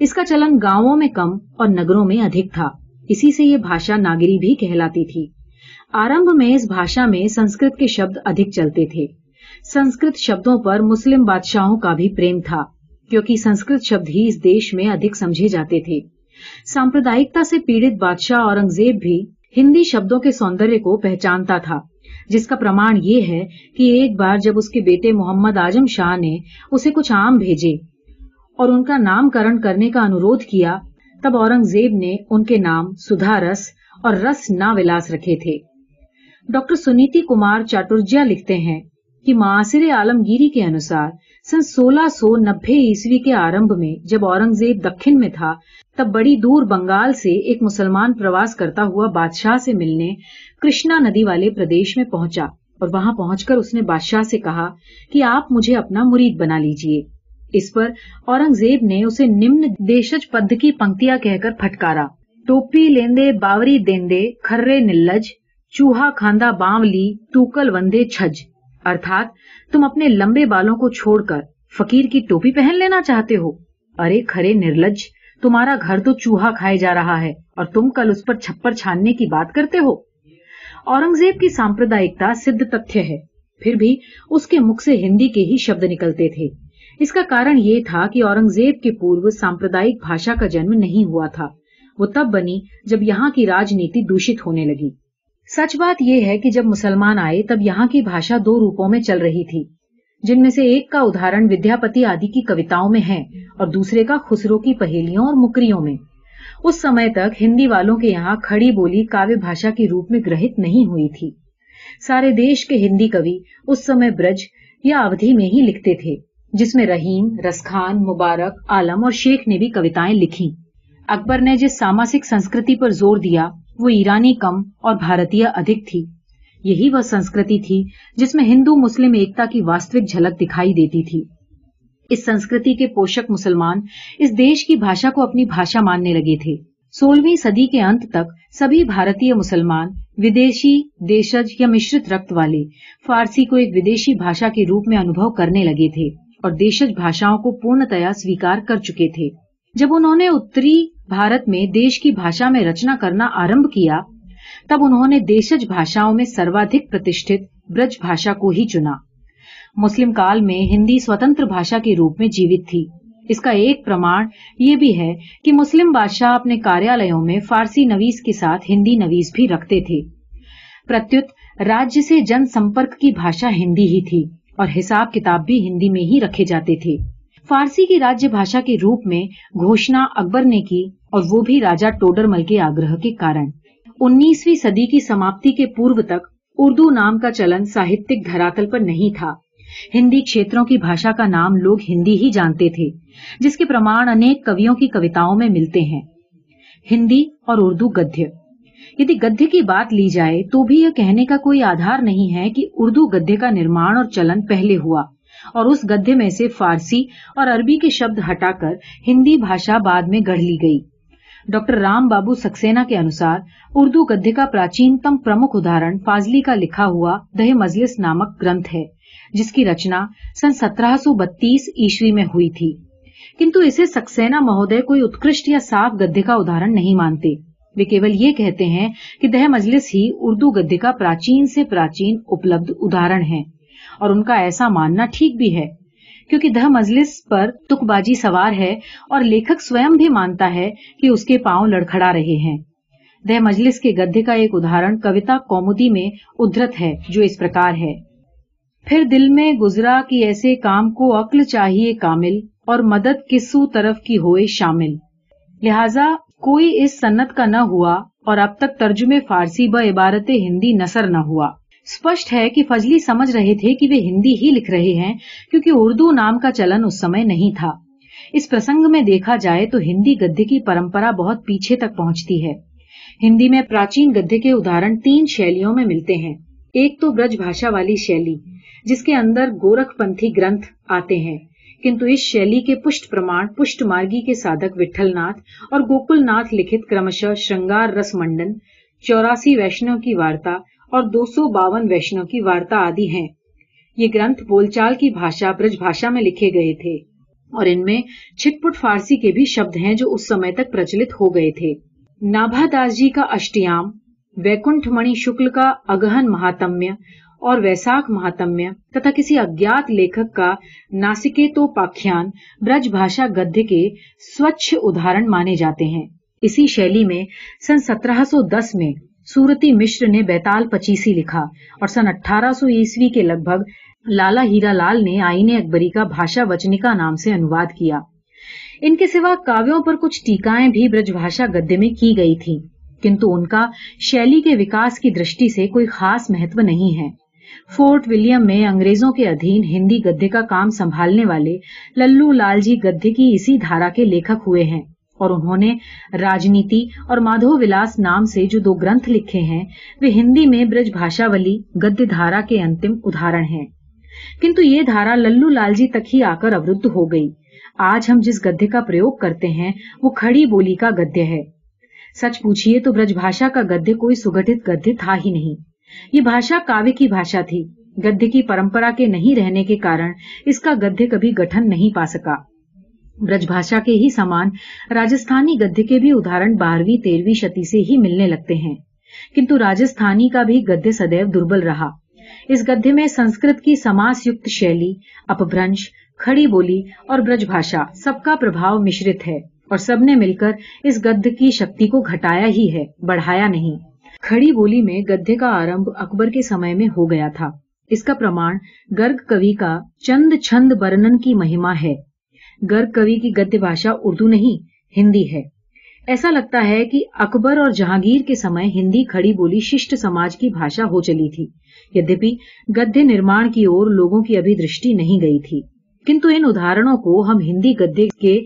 اس کا چلن گاؤں میں کم اور نگروں میں ادھک تھا۔ اسی سے یہ بھاشا ناگری بھی کہلاتی تھی۔ آرمب میں اس بھاشا میں سنسکرت کے شبد ادھک چلتے تھے۔ سنسکرت شبدوں پر مسلم بادشاہوں کا بھی پریم تھا، کیونکہ سنسکرت شبد ہی اس دیش میں ادھک سمجھے جاتے تھے۔ سامپردائکتا سے پیڑت بادشاہ اورنگزیب بھی ہندی شبدوں کے سوندر کو پہچانتا تھا۔ جس کا پرمان یہ ہے کہ ایک بار جب اس کے بیٹے محمد آجم شاہ نے اسے کچھ آم بھیجے اور ان کا نام کرن کرنے کا انورودھ کیا، تب اورنگزیب نے ان کے نام سدھا رس اور رس نا ولاس رکھے تھے۔ ڈاکٹر سنیتی کمار چاٹرجیا لکھتے ہیں کہ معاصر عالمگیری کے انوسار سن سولہ سو نبے عیسوی کے آرمب میں جب اورنگزیب دکن میں تھا، تب بڑی دور بنگال سے ایک مسلمان پرواس کرتا ہوا بادشاہ سے ملنے کرشنا ندی والے پردیش میں پہنچا اور وہاں پہنچ کر اس نے بادشاہ سے کہا کہ آپ مجھے اپنا مرید بنا لیجیے۔ اس پر اورنگزیب نے اسے نمن دیشج پد کی پنکتیاں کہہ کر پھٹکارا۔ ٹوپی لیندے، باوری دیندے، کھرے نلج، چوہا کھاندا لی، ٹوکل وندے چھج۔ ارتھات، تم اپنے لمبے بالوں کو چھوڑ کر فقیر کی ٹوپی پہن لینا چاہتے ہو۔ ارے کھرے نرلج، تمہارا گھر تو چوہا کھائے جا رہا ہے اور تم کل اس پر چھپر چھاننے کی بات کرتے ہو۔ اورنگزیب کی سامپردائکتا سدھ تتھیہ ہے۔ پھر بھی اس کے مکھ سے ہندی کے ہی شبد نکلتے تھے۔ اس کا کارن یہ تھا کہ اورنگزیب کے پورو سامپردائک بھاشا کا جنم نہیں ہوا تھا۔ وہ تب بنی جب یہاں کی راجنیتی دوشت ہونے لگی۔ سچ بات یہ ہے کہ جب مسلمان آئے تب یہاں کی بھاشا دو روپوں میں چل رہی تھی۔ جن میں سے ایک کا ادہارن ودیاپتی آدی کی کوتاؤں میں ہے اور دوسرے کا خسرو کی پہیلیوں اور مکریوں میں۔ اس سمے تک ہندی والوں کے یہاں کھڑی بولی کاوے بھاشا کے روپ میں گرہت نہیں ہوئی تھی۔ سارے دیش کے ہندی کبھی اس سمے برج یا اودھی میں ہی لکھتے تھے، جس میں رحیم رسخان مبارک، عالم اور شیخ نے بھی کوتائیں لکھی اکبر نے جس ساماسک سنسکرتی پر زور دیا وہ ایرانی کم اور بھارتیہ ادھک تھی۔ یہی وہ سنسکرتی تھی جس میں ہندو مسلم ایکتا کی واستوک جھلک دکھائی دیتی تھی۔ اس سنسکرتی کے پوشک مسلمان اس دیش کی بھاشا کو اپنی بھاشا ماننے لگے تھے۔ سولہویں صدی کے انت تک سبھی بھارتی مسلمان ودیشی، دیشج یا مشرت رکت والے فارسی کو ایک ودیشی بھاشا کے روپ میں انبھو کرنے لگے تھے اور دیشج بھاشاؤں کو پورنتیا سویکار کر چکے تھے۔ جب انہوں نے اتری بھارت میں دیش کی بھاشا میں رچنا کرنا آرمبھ کیا، تب انہوں نے دیشج بھاشاؤں میں سروادھک پرتیشت برج بھاشا کو ہی چنا۔ مسلم کال میں ہندی سوتنتر بھاشا کے روپ میں جیوت تھی۔ اس کا ایک پرماڑ یہ بھی ہے کہ مسلم بادشاہ اپنے کاریالوں میں فارسی نویز کے ساتھ ہندی نویز بھی رکھتے تھے۔ پرتیت راجیہ سے جن سمپرک کی بھاشا ہندی ہی تھی اور حساب کتاب بھی ہندی میں ہی رکھے جاتے تھے۔ فارسی کی راجیہ بھاشا کے روپ میں گھوشنا اکبر نے کی اور وہ بھی راجا ٹوڈر مل کے آگرہ کے کارن۔ انیسویں صدی کی سماپتی کے پورو تک اردو نام کا چلن ساہتک دھراتل پر نہیں تھا۔ ہندی کھیتروں کی بھاشا کا نام لوگ ہندی ہی جانتے تھے، جس کے پرمان انیک کویوں کی کوتاؤں میں ملتے ہیں۔ ہندی اور اردو گدھیہ۔ یدی گدھے کی بات لی جائے تو بھی یہ کہنے کا کوئی آدھار نہیں ہے کہ اردو گدھے کا نرمان اور چلن پہلے ہوا۔ اور اس گدھے میں سے فارسی اور عربی کے شبد ہٹا کر ہندی بھاشا بعد میں گڑھ لی گئی۔ ڈاکٹر رام بابو سکسینا کے انوسار اردو گدھے کا پراچینتم پرمکھ ادھارن فاضلی کا لکھا ہوا دہ مجلس نامک گرنتھ ہے، جس کی رچنا سن سترہ سو بتیس عیسوی میں ہوئی تھی۔ کنتو اسے سکسینا مہودے کوئی اتکرشٹ یا صاف گدھے کا ادھارن نہیں مانتے۔ وہ کیول یہ کہتے ہیں کہ دہ مجلس ہی اردو گدھے کا پراچین سے پراچین اپلبدھ ادھارن ہے۔ اور ان کا ایسا ماننا ٹھیک بھی ہے۔ کیونکہ دہ مجلس پر تک باجی سوار ہے اور لیکھک سوئم بھی مانتا ہے کہ اس کے پاؤں لڑکھڑا رہے ہیں۔ دہ مجلس کے گدھے کا ایک ادھارن کوتا کومدی میں ادھرت ہے جو اس پرکار ہے۔ پھر دل میں گزرا کہ ایسے کام کو عقل چاہیے کامل اور مدد کسو طرف کی ہوئے شامل۔ لہذا کوئی اس سنت کا نہ ہوا اور اب تک ترجمے فارسی ب عبارت ہندی نثر نہ ہوا۔ اسپشٹ ہے کہ فضلی سمجھ رہے تھے کہ وہ ہندی ہی لکھ رہے ہیں، کیونکہ اردو نام کا چلن اس سمے نہیں تھا۔ اس پرسنگ میں دیکھا جائے تو ہندی گدھے کی پرمپرا بہت پیچھے تک پہنچتی ہے۔ ہندی میں پراچین گدھے کے ادہرن تین شیلیوں میں ملتے ہیں۔ ایک تو برج بھاشا والی شیلی، جس کے اندر گورکھ پنتھی گرنتھ آتے ہیں۔ کنتو اس شیلی کے پشت پرمان پشت مارگی کے سادھک وٹھل ناتھ اور گوکل ناتھ لکھت کرمش شرنگار رس منڈن، چوراسی ویشنو کی وارتا اور دو سو باون ویشنو کی وارتا آدی ہیں۔ یہ گرنتھ بول چال کی بھاشا برج بھاشا میں لکھے گئے تھے۔ اور ان میں چھٹ پٹ فارسی کے بھی شبد ہیں جو اس سمے تک پرچلت ہو گئے تھے۔ نابھا داس جی کا اشٹیام ویکنٹھ منی شکل کا اگہن مہاتمیہ اور ویساک مہاتمیہ تتھا کسی اجات لیکھک کا ناسکے تو پاخیان برج بھاشا گدھ کے سوچھ ادارن مانے جاتے ہیں۔ اسی شیلی میں سن سترہ سو دس میں سورتی مشر نے بیتال پچیسی لکھا اور سن اٹھارہ سو عیسوی کے لگ بھگ لالا ہیرا لال نے آئین اکبری کا بھاشا وچنکا نام سے انواد کیا۔ ان کے سوا کاویوں پر کچھ ٹیکائیں بھی برج بھاشا گدے میں کی گئی تھی کنتو ان کا شیلی کے وکاس کی درشٹی سے کوئی خاص مہتو نہیں ہے۔ فورٹ ولیم میں انگریزوں کے ادھین ہندی گدھے کا کام سنبھالنے والے للو لال جی گدھے کی اسی دھارا کے لیکھک ہوئے ہیں۔ اور انہوں نے راجنیتی اور مادھو ولاس نام سے جو دو گرنتھ لکھے ہیں، وہ ہندی میں برج بھاشا ولی گدھ دھارا کے انتم ادھارن ہیں۔ کنتو یہ دھارا للو لال جی تک ہی آ کر اوردھ ہو گئی۔ آج ہم جس گدھے کا پریوگ کرتے ہیں، وہ کھڑی بولی کا گدھیہ ہے۔ سچ پوچھئے تو برج بھاشا کا گدھے کوئی سگٹھت گدھے تھا ہی نہیں۔ یہ بھاشا کاوے کی بھاشا تھی۔ گدھے کی پرمپرا کے نہیں رہنے کے کارن اس کا گدھے کبھی گٹھن نہیں پا سکا۔ برج بھاشا کے ہی سامان راجستھانی گدھے کے بھی ادہارن بارہویں تیرہویں شتی سے ہی ملنے لگتے ہیں کنتو راجستھانی کا بھی گدھے سدیو دربل رہا اس گدھے میں سنسکرت کی سماس یوکت شیلی اپبرنش کھڑی بولی اور برج بھاشا سب کا پربھاؤ مشرت ہے اور سب نے مل کر اس گدھ کی شکتی کو گھٹایا ہی ہے بڑھایا نہیں کھڑی بولی میں گدھے کا آرمب اکبر کے سمے میں ہو گیا تھا اس کا پرماڑ گرگ کبھی کا چند چھند برنن کی مہما ہے گر کوی کی گدیہ بھاشا اردو نہیں، ہندی ہے۔ ایسا لگتا ہے کہ اکبر اور جہانگیر کے سمے ہندی کھڑی بولی ششٹ سماج کی بھاشا ہو چلی تھی۔ یدپی گدھے نرمان کی اور لوگوں کی ابھی درشٹی نہیں گئی تھی۔ کنتو ان اداروں کو ہم ہندی گدھے کے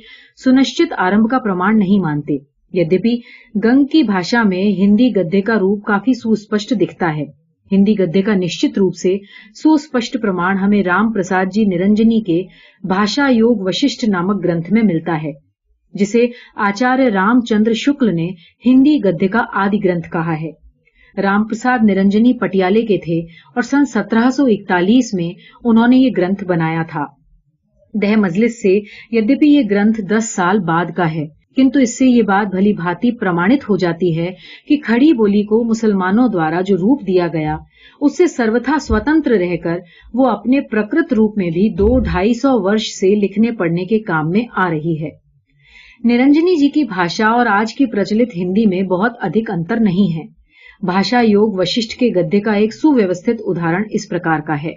سنشچت آرمب کا پرمان نہیں مانتے۔ یدپی گنگ کی بھاشا میں ہندی گدھے کا روپ کافی سوسپشٹ دکھتا ہے۔ ہندی گدے کا نشچت روپ سے سوسپشٹ پرماڑ ہمیں رام پرساد جی نرنجنی کے بھاشا یوگ وششٹ نامک گرنتھ میں ملتا ہے، جسے آچاریہ رام چندر شکل نے ہندی گدے کا آدی گرنتھ کہا ہے۔ رام پرساد نرنجنی پٹیالے کے تھے اور سن سترہ سو اکتالیس میں انہوں نے یہ گرنتھ بنایا تھا۔ دہ مجلس سے یدپی یہ گرنتھ دس سال بعد کا ہے۔ کنتو اس سے یہ بات بھلی بھانتی پرمانت ہو جاتی ہے کہ کھڑی بولی کو مسلمانوں دوارا جو روپ دیا گیا، اس سے سروتھا سوتنتر رہ کر وہ اپنے پرکرت روپ میں بھی دو ڈھائی سو ورش سے لکھنے پڑھنے کے کام میں آ رہی ہے۔ نرنجنی جی کی بھاشا اور آج کی پرچلت ہندی میں بہت ادھک انتر نہیں ہے۔ بھاشا یوگ وشٹ کے گدے کا ایک سویوستھت اداہر اس پرکار کا ہے۔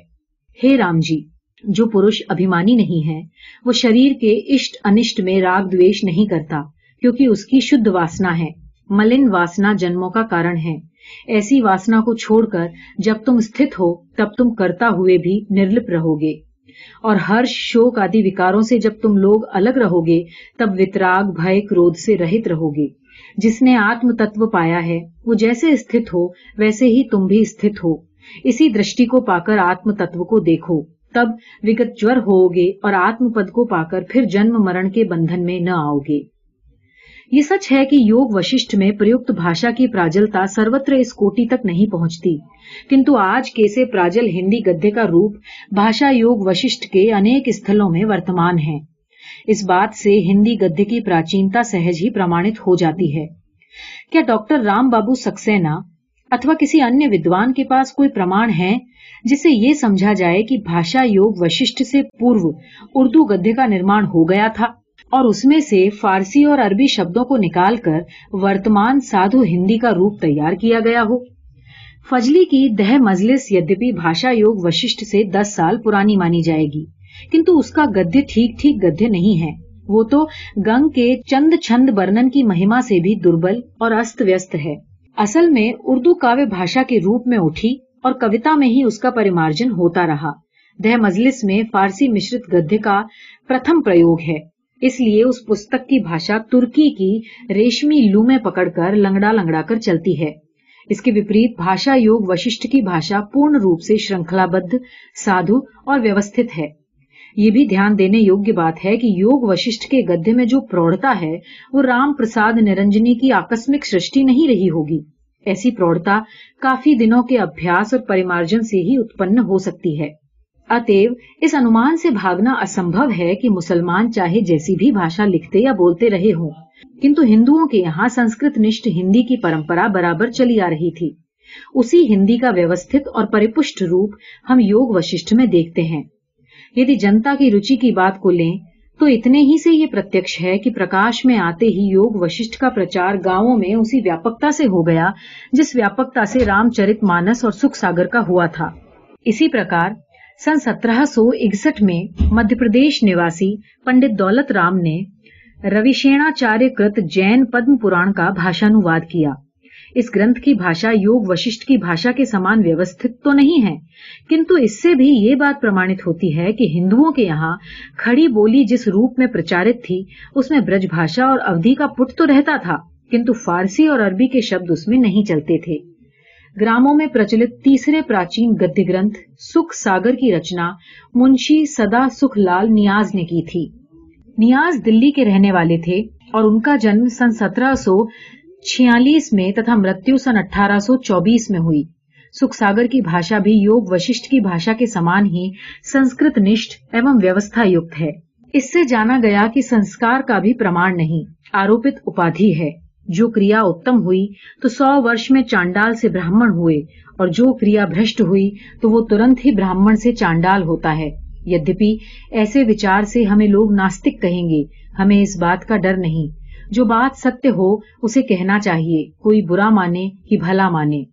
ہے رام جی! جو پروش ابھیمانی نہیں ہے، وہ شریر کے اشٹ انشٹ میں راگ دویش نہیں کرتا، کیونکہ اس کی شدھ واسنا ہے، ملن واسنا جنموں کا کارن ہے۔ ایسی واسنا کو چھوڑ کر جب تم استھت ہو، تب تم کرتا ہوئے بھی نرلپ رہو گے اور ہر شوق آدی وکاروں سے جب تم لوگ الگ رہو گے تب وطراگ بھئے کرودھ سے رہت رہو گے جس نے آتم تتو پایا ہے، وہ جیسے استھت ہو، ویسے ہی تم بھی استھت ہو۔ اسی درشٹی کو پا کر آتم تتو کو دیکھو۔ تب وکت جور ہوگے اور آتم پد کو پا کر پھر جنم مرن کے بندھن میں نہ آؤ گے یہ سچ ہے کہ یوگ وششٹ میں پریکت بھاشا کی پراجلتا سروتر اس کوٹی تک نہیں پہنچتی۔ کنتو آج کیسے پراجل ہندی گدھے کا روپ بھاشا یوگ وششٹ کے انیک استھلوں میں ورتمان ہے۔ اس بات سے ہندی گدھے کی پراچینتا سہج ہی پرامانت ہو جاتی ہے۔ کیا ڈاکٹر رام بابو سکسینا اتوا کسی انیہ ودوان کے پاس کوئی پرماان ہے جس سے یہ سمجھا جائے کہ بھاشا یوگ وششٹ سے پورو اردو گدھے کا نرمان ہو گیا تھا اور اس میں سے فارسی اور عربی شبدوں کو نکال کر ورتمان سادھو ہندی کا روپ تیار کیا گیا ہو۔ فجلی کی دہ مجلس یدپی بھاشا یوگ وششٹ سے دس سال پرانی مانی جائے گی۔ کنتو اس کا گدھے ٹھیک ٹھیک گدھے نہیں ہے وہ تو گنگ کے چند چھند برنن کی مہما سے بھی دربل اور است ویست ہے۔ اصل میں اردو کاوے بھاشا کے روپ میں اٹھی اور کوتا میں ہی اس کا پریمارجن ہوتا رہا۔ دہ مجلس میں فارسی مشرت گدھ کا پرتھم پریوگ ہے۔ اس لیے اس پستک کی بھاشا ترکی کی ریشمی لومیں پکڑ کر لنگڑا لنگڑا کر چلتی ہے۔ اس کے وپریت بھاشا یوگ وششٹ کی بھاشا پورن روپ سے شرخلا بدھ سادھو اور ویوستھت ہے۔ یہ بھی دھیان دینے یوگی بات ہے کہ یوگ وششٹ کے گدھے میں جو پروڑتا ہے، وہ رام پرساد نرنجنی کی آکسمک سرشٹی نہیں رہی ہوگی۔ ایسی پروڑتا کافی دنوں کے ابیاس اور پریمارجن سے ہی اتپن ہو سکتی ہے۔ اتو اس انمان سے بھاگنا اسمبھو ہے کہ مسلمان چاہے جیسی بھی بھاشا لکھتے یا بولتے رہے ہوں۔ کنتو ہندوؤں کے یہاں سنسکرت نشٹ ہندی کی پرمپرا برابر چلی آ رہی تھی۔ اسی ہندی کا ویوستھت اور پریپشٹ روپ ہم یوگ وششٹ میں دیکھتے ہیں۔ یدی جنتا کی روچی کی بات کو لیں تو اتنے ہی سے یہ پرتیکش ہے کہ پرکاش میں آتے ہی یوگ وششٹ کا پرچار گاؤں میں اسی ویاپکتا سے ہو گیا جس ویاپکتا سے رام چرت مانس اور سکھ ساگر کا ہوا تھا اسی پرکار سن سترہ سو اکسٹھ میں مدھیہ پردیش نواسی پنڈت دولت رام نے روشینا چاریہ کرت جین پدم پوران کا بھاشانواد کیا اس گرنتھ کی بھاشا یوگ وشٹھ کی بھاشا کے سامان ویوستھت تو نہیں ہے کنتو اس سے بھی یہ بات پرمانت ہوتی ہے کہ ہندوؤں کے یہاں کھڑی بولی جس روپ میں پرچارت تھی، اس میں برج بھاشا اور اودھی کا پٹ تو رہتا تھا، کنتو فارسی اور عربی کے شبد اس میں نہیں چلتے تھے۔ گراموں میں پرچلت تیسرے پراچین گدی گرنتھ سکھ ساگر کی رچنا منشی سدا سکھ لال نیاز نے کی تھی۔ نیاز دلی کے رہنے والے تھے اور ان کا جنم سن سترہ سو چھیالیس میں تتھا مرتیو سن اٹھارہ سو چوبیس میں ہوئی۔ سکھ ساگر کی بھاشا بھی یوگ وشٹھ کی بھاشا کے سامان ہی سنسکرت نشٹ ایوم ویوستھا یکت ہے۔ اس سے جانا گیا کہ سنسکار کا بھی پرمان نہیں، آروپت اپادھی ہے۔ جو کریا اتم ہوئی تو سو ورش میں چانڈال سے براہمن ہوئے، اور جو کریا بھرشٹ ہوئی تو وہ ترنت ہی براہمن سے چانڈال ہوتا ہے۔ یدپی ایسے وچار سے ہمیں لوگ ناستک کہیں گے، ہمیں اس بات کا ڈر نہیں۔ جو بات ستیہ ہو، اسے کہنا چاہیے، کوئی برا مانے کہ بھلا مانے۔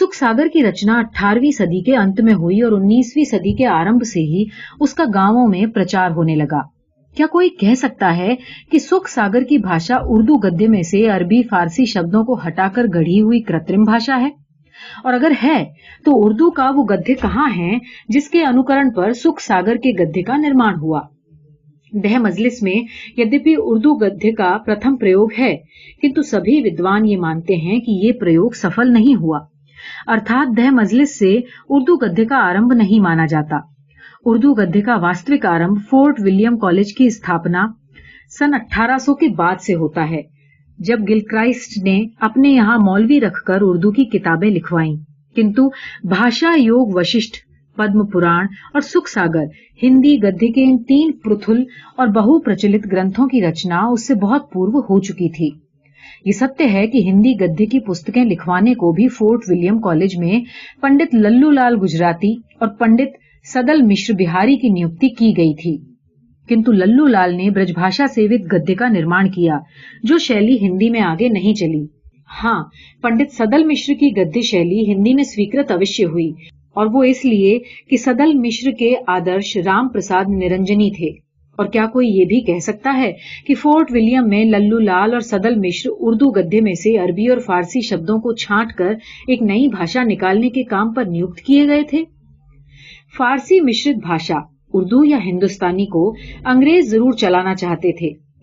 سکھ ساگر کی رچنا اٹھارہویں صدی کے انت میں ہوئی اور انیسویں صدی کے آرمب سے ہی اس کا گاؤں میں پرچار ہونے لگا۔ کیا کوئی کہہ سکتا ہے کہ سکھ ساگر کی بھاشا اردو گدے میں سے عربی، فارسی شبدوں کو ہٹا کر گڑھی ہوئی کرترم بھاشا ہے؟ اور اگر ہے، تو اردو کا وہ گدھے کہاں ہیں جس کے انوکرن پر سکھ ساگر کے گدھے کا نرمان ہوا؟ دہ مجلس میں یدپی اردو گدھے کا پرتھم پریوگ ہے۔ کنتو سبھی ودوان یہ مانتے ہیں کہ یہ پریوگ سفل نہیں ہوا۔ ارتھات دہ مجلس سے اردو گدھے کا آرمب نہیں مانا جاتا۔ اردو گدھے کا واستوک آرمب فورٹ ولیم کالج کی استھاپنا سن اٹھارہ سو کے بعد سے ہوتا ہے، جب گل کرائسٹ نے اپنے یہاں مولوی رکھ کر اردو کی کتابیں لکھوائیں۔ کنتو بھاشا یوگ وشٹھ پدم پوران اور سکھ ساگر، ہندی گدھے کے ان تین پرتھل اور بہو پرچلت گرنتھوں کی رچنا اس سے بہت پورو ہو چکی تھی۔ یہ ستیہ ہے کہ ہندی گدھے کی پستکیں لکھوانے کو بھی فورٹ ولیم کالج میں پنڈت للو لال گجراتی اور پنڈت سدل مشر بہاری کی نیوکتی کی گئی تھی۔ کنتو للو لال نے برج بھاشا سیوت گدے کا نرمان کیا، جو شیلی ہندی میں آگے نہیں چلی۔ ہاں پنڈت سدل مشر کی گدے شیلی ہندی میں سویکرت اوشیہ ہوئی۔ اور وہ اس لیے کہ سدل مشر کے آدرش رام پرساد نرنجنی تھے۔ اور کیا کوئی یہ بھی کہہ سکتا ہے کہ فورٹ ولیم میں للو لال اور سدل مشر اردو گدے میں سے عربی اور فارسی شبدوں کو چھانٹ کر ایک نئی بھاشا نکالنے کے کام پر نیوکت کیے گئے تھے؟ فارسی مشرت بھاشا اردو یا ہندوستانی کو انگریز ضرور چلانا چاہتے تھے،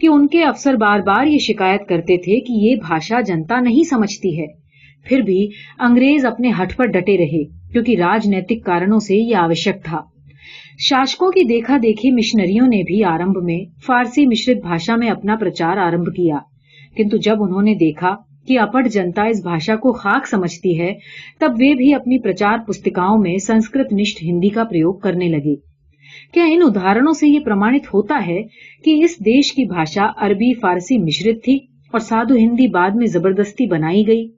کہ ان کے افسر بار بار یہ شکایت کرتے تھے کہ یہ بھاشا جنتا نہیں سمجھتی ہے۔ پھر بھی انگریز اپنے ہٹ پر ڈٹے رہے، کیونکہ راجنیتک کارنوں سے یہ آوشک تھا۔ شاشکوں کی دیکھا دیکھی مشنریوں نے بھی آرمب میں فارسی مشرت بھاشا میں اپنا پرچار آرمب کیا۔ کنتو جب انہوں نے دیکھا کہ اپٹ جنتا اس بھاشا کو خاک سمجھتی ہے، تب وہ بھی اپنی پرچار پستکاؤں میں سنسکرت نشٹ ہندی کا پریوگ کرنے لگے۔ کیا ان ادھارنوں سے یہ پرمانت ہوتا ہے کہ اس دیش کی بھاشا عربی، فارسی مشرت تھی اور سادھو ہندی بعد میں زبردستی بنائی گئی؟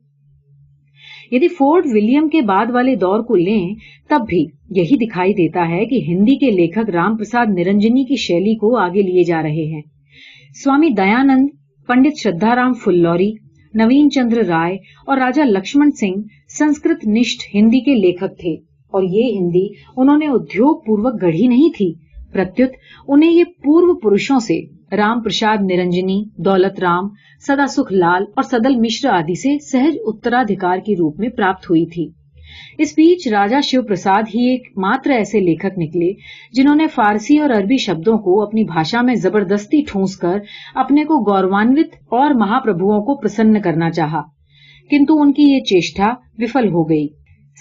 یدی فورٹ ولیم کے بعد والے دور کو لیں، تب بھی یہی دکھائی دیتا ہے کہ ہندی کے لیکھک رام پرساد نرنجنی کی شیلی کو آگے لیے جا رہے ہیں۔ سوامی دیانند پنڈت شردھا رام فلوری نوین چندر رائے اور راجا لکشمن سنگھ سنسکرت نشٹ ہندی کے لیکھک تھے۔ اور یہ ہندی انہوں نے ادیوگ پوروک گڑھی نہیں تھی پرتیت انہیں یہ پورو پروشوں سے رام پرساد نرنجنی، دولت رام سدا سکھ لال اور سدل مشر آدی سے سہج اترادھکار کے روپ میں پراپت ہوئی تھی۔ اس بیچ راجا شیو پرساد ہی ایک ماتر ایسے لیکھک نکلے جنہوں نے فارسی اور عربی شبدوں کو اپنی بھاشا میں زبردستی ٹھونس کر اپنے کو گورانوت اور مہا مہاپربھوؤں کو پرسن کرنا چاہا۔ کنتو ان کی یہ چیشٹا وفل ہو گئی۔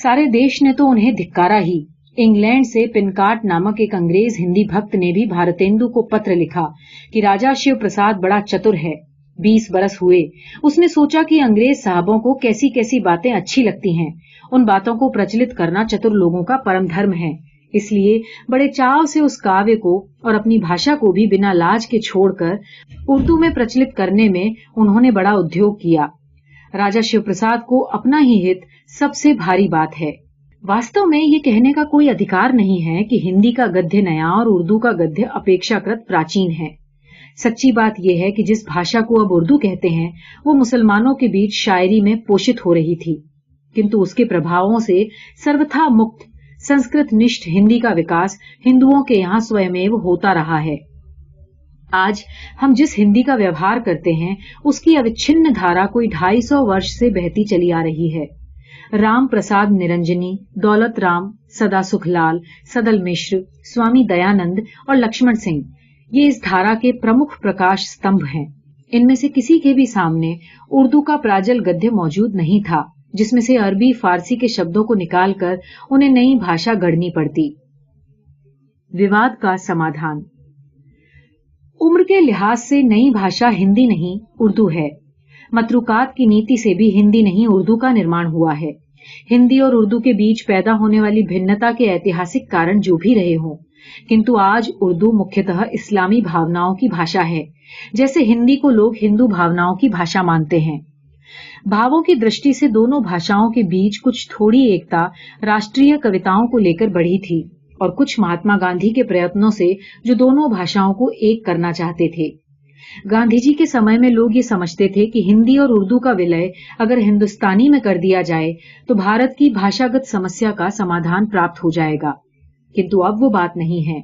سارے دیش نے تو انہیں دھکارا ہی۔ انگلینڈ سے پنکاٹ نامک ایک انگریز ہندی بھکت نے بھی بھارتیندو کو پتر لکھا کہ راجا شیو پرساد بڑا چتر ہے۔ بیس برس ہوئے۔ اس نے سوچا کہ انگریز صاحبوں کو کیسی کیسی باتیں اچھی لگتی ہیں۔ ان باتوں کو پرچلت کرنا چتر لوگوں کا پرم دھرم ہے۔ اس لیے بڑے چاو سے اس کاوے کو اور اپنی بھاشا کو بھی بنا لاج کے چھوڑ کر اردو میں پرچلت کرنے میں انہوں نے بڑا ادیوگ کیا۔ راجا شیو پرساد کو اپنا ہی ہت سب سے بھاری بات ہے۔ واستو میں یہ کہنے کا کوئی ادھکار نہیں ہے کہ ہندی کا گدھے نیا اور اردو کا گدھے اپیکشاکرت پراچین ہے۔ سچی بات یہ ہے کہ جس بھاشا کو اب اردو کہتے ہیں، وہ مسلمانوں کے بیچ شاعری میں پوشت ہو رہی تھی۔ کنتو اس کے پربھاؤں سے سروتھا مکت، سنسکرت نشٹ ہندی کا وکاس ہندوؤں کے یہاں سوئمیو ہوتا رہا ہے۔ آج ہم جس ہندی کا ویوہار کرتے ہیں، اس کی اوچھن دھارا کوئی ڈھائی سو ورش سے بہتی چلی آ رہی ہے۔ رام پرساد نرنجنی، دولت رام سدا سکھلال سدل مشر، سوامی دیانند اور لکشمن سنگھ، یہ اس دھارا کے پرمکھ پرکاش ستمب ہیں۔ ان میں سے کسی کے بھی سامنے اردو کا پراجل گدھے موجود نہیں تھا، جس میں سے عربی، فارسی کے شبدوں کو نکال کر انہیں نئی بھاشا گڑنی پڑتی۔ ویواد کا سمادھان۔ عمر کے لحاظ سے نئی بھاشا ہندی نہیں، اردو ہے۔ متروکات کی نیتی سے بھی ہندی نہیں اردو کا نرمان ہوا ہے۔ ہندی اور اردو کے بیچ پیدا ہونے والی بھنتا کے ایتہاسک کارن جو بھی رہے ہوں۔ کنتو آج اردو مکھتہ اسلامی بھاوناؤں کی بھاشا ہے۔ جیسے ہندی کو لوگ ہندو بھاوناؤں کی بھاشا مانتے ہیں۔ بھاووں کی درشتی سے دونوں بھاشاؤں کے بیچ کچھ تھوڑی ایکتا راشٹری کوتاؤں کو لے کر بڑھی تھی اور کچھ مہاتما گاندھی کے پریتنوں سے جو دونوں بھاشاؤں کو ایک کرنا چاہتے تھے۔ گاندھی جی کے سمے میں لوگ یہ سمجھتے تھے کہ ہندی اور اردو کا ولے اگر ہندوستانی میں کر دیا جائے تو بھارت کی بھاشاگت سمسیا کا سمادھان پراپت ہو جائے گا۔ کنتو اب وہ بات نہیں ہے۔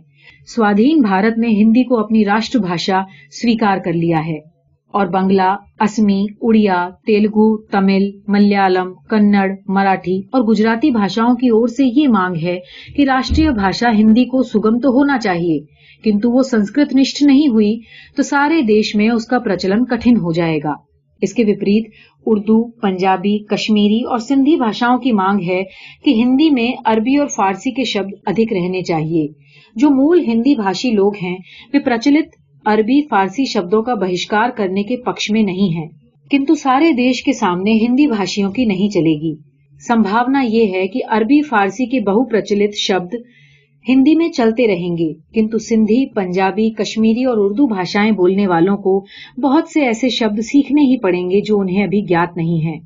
سوادھین بھارت نے ہندی کو اپنی راشٹر بھاشا سویکار کر لیا ہے۔ اور بنگلہ، اسمی، اڑیا، تیلگو، تمل، ملیالم، کنڑ، مراٹھی اور گجراتی بھاشاؤں کی اور سے یہ مانگ ہے کہ راشٹریہ بھاشا ہندی کو سگم تو ہونا چاہیے۔ کنتو وہ سنسکرت نش نہیں ہوئی تو سارے دیش میں اس کا پرچل کٹن ہو جائے گا۔ اس کے وپریت اردو، پنجابی، کشمیری اور سندھی بھاشا کی مانگ ہے کہ ہندی میں اربی اور فارسی کے شبد ادھک رہنے چاہیے۔ جو مول ہندی بھاشی لوگ ہیں، وہ پرچلت عربی، فارسی شبدوں کا بہشکار کرنے کے پکچھ میں نہیں ہے کنتو سارے دیش کے سامنے ہندی بھاشیوں کی نہیں چلے گی۔ سمبھا یہ ہے کہ اربی فارسی کے بہ پرچلت شبد ہندی میں چلتے رہیں گے، کنتو سندھی، پنجابی، کشمیری اور اردو بھاشائیں بولنے والوں کو بہت سے ایسے شبد سیکھنے ہی پڑیں گے جو انہیں ابھی گیات نہیں ہیں۔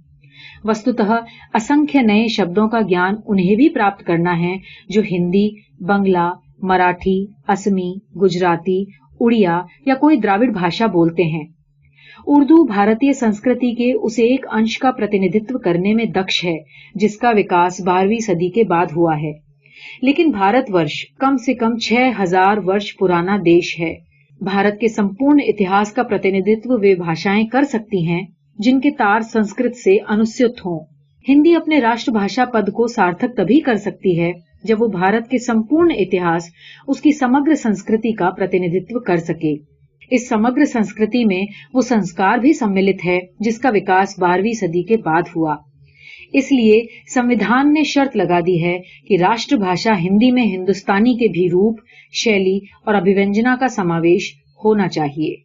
وستہ اسنکھیہ نئے شبدوں کا گیان انہیں بھی پراپت کرنا ہے، جو ہندی، بنگلہ، مراٹھی، اسمی، گجراتی، اڑیا یا کوئی دراوڑ بھاشا بولتے ہیں۔ اردو بھارتی سنسکرتی کے اس ایک انش کا پرتیندھتو کرنے میں دکش ہے، جس کا وکاس بارہویں صدی کے بعد ہوا ہے۔ لیکن بھارت ورش کم سے کم چھ ہزار ورش پرانا دیش ہے۔ بھارت کے سمپورن اتہاس کا پرتیندتو وہ بھاشائیں کر سکتی ہیں جن کے تار سنسکرت سے انوست ہوں۔ ہندی اپنے راشٹر بھاشا پد کو سارتھک تبھی کر سکتی ہے جب وہ بھارت کے سمپورن اتہاس اس کی سمگر سنسکرتی کا پرتیندتو کر سکے۔ اس سمگر سنسکرتی میں وہ سنسکار بھی سملت ہے جس کا وکاس بارہویں صدی کے بعد ہوا۔ اس لیے سمویدھان نے شرط لگا دی ہے کہ راشٹر بھاشا ہندی میں ہندوستانی کے بھی روپ، شیلی اور ابھیوینجنا کا سماویش ہونا چاہیے۔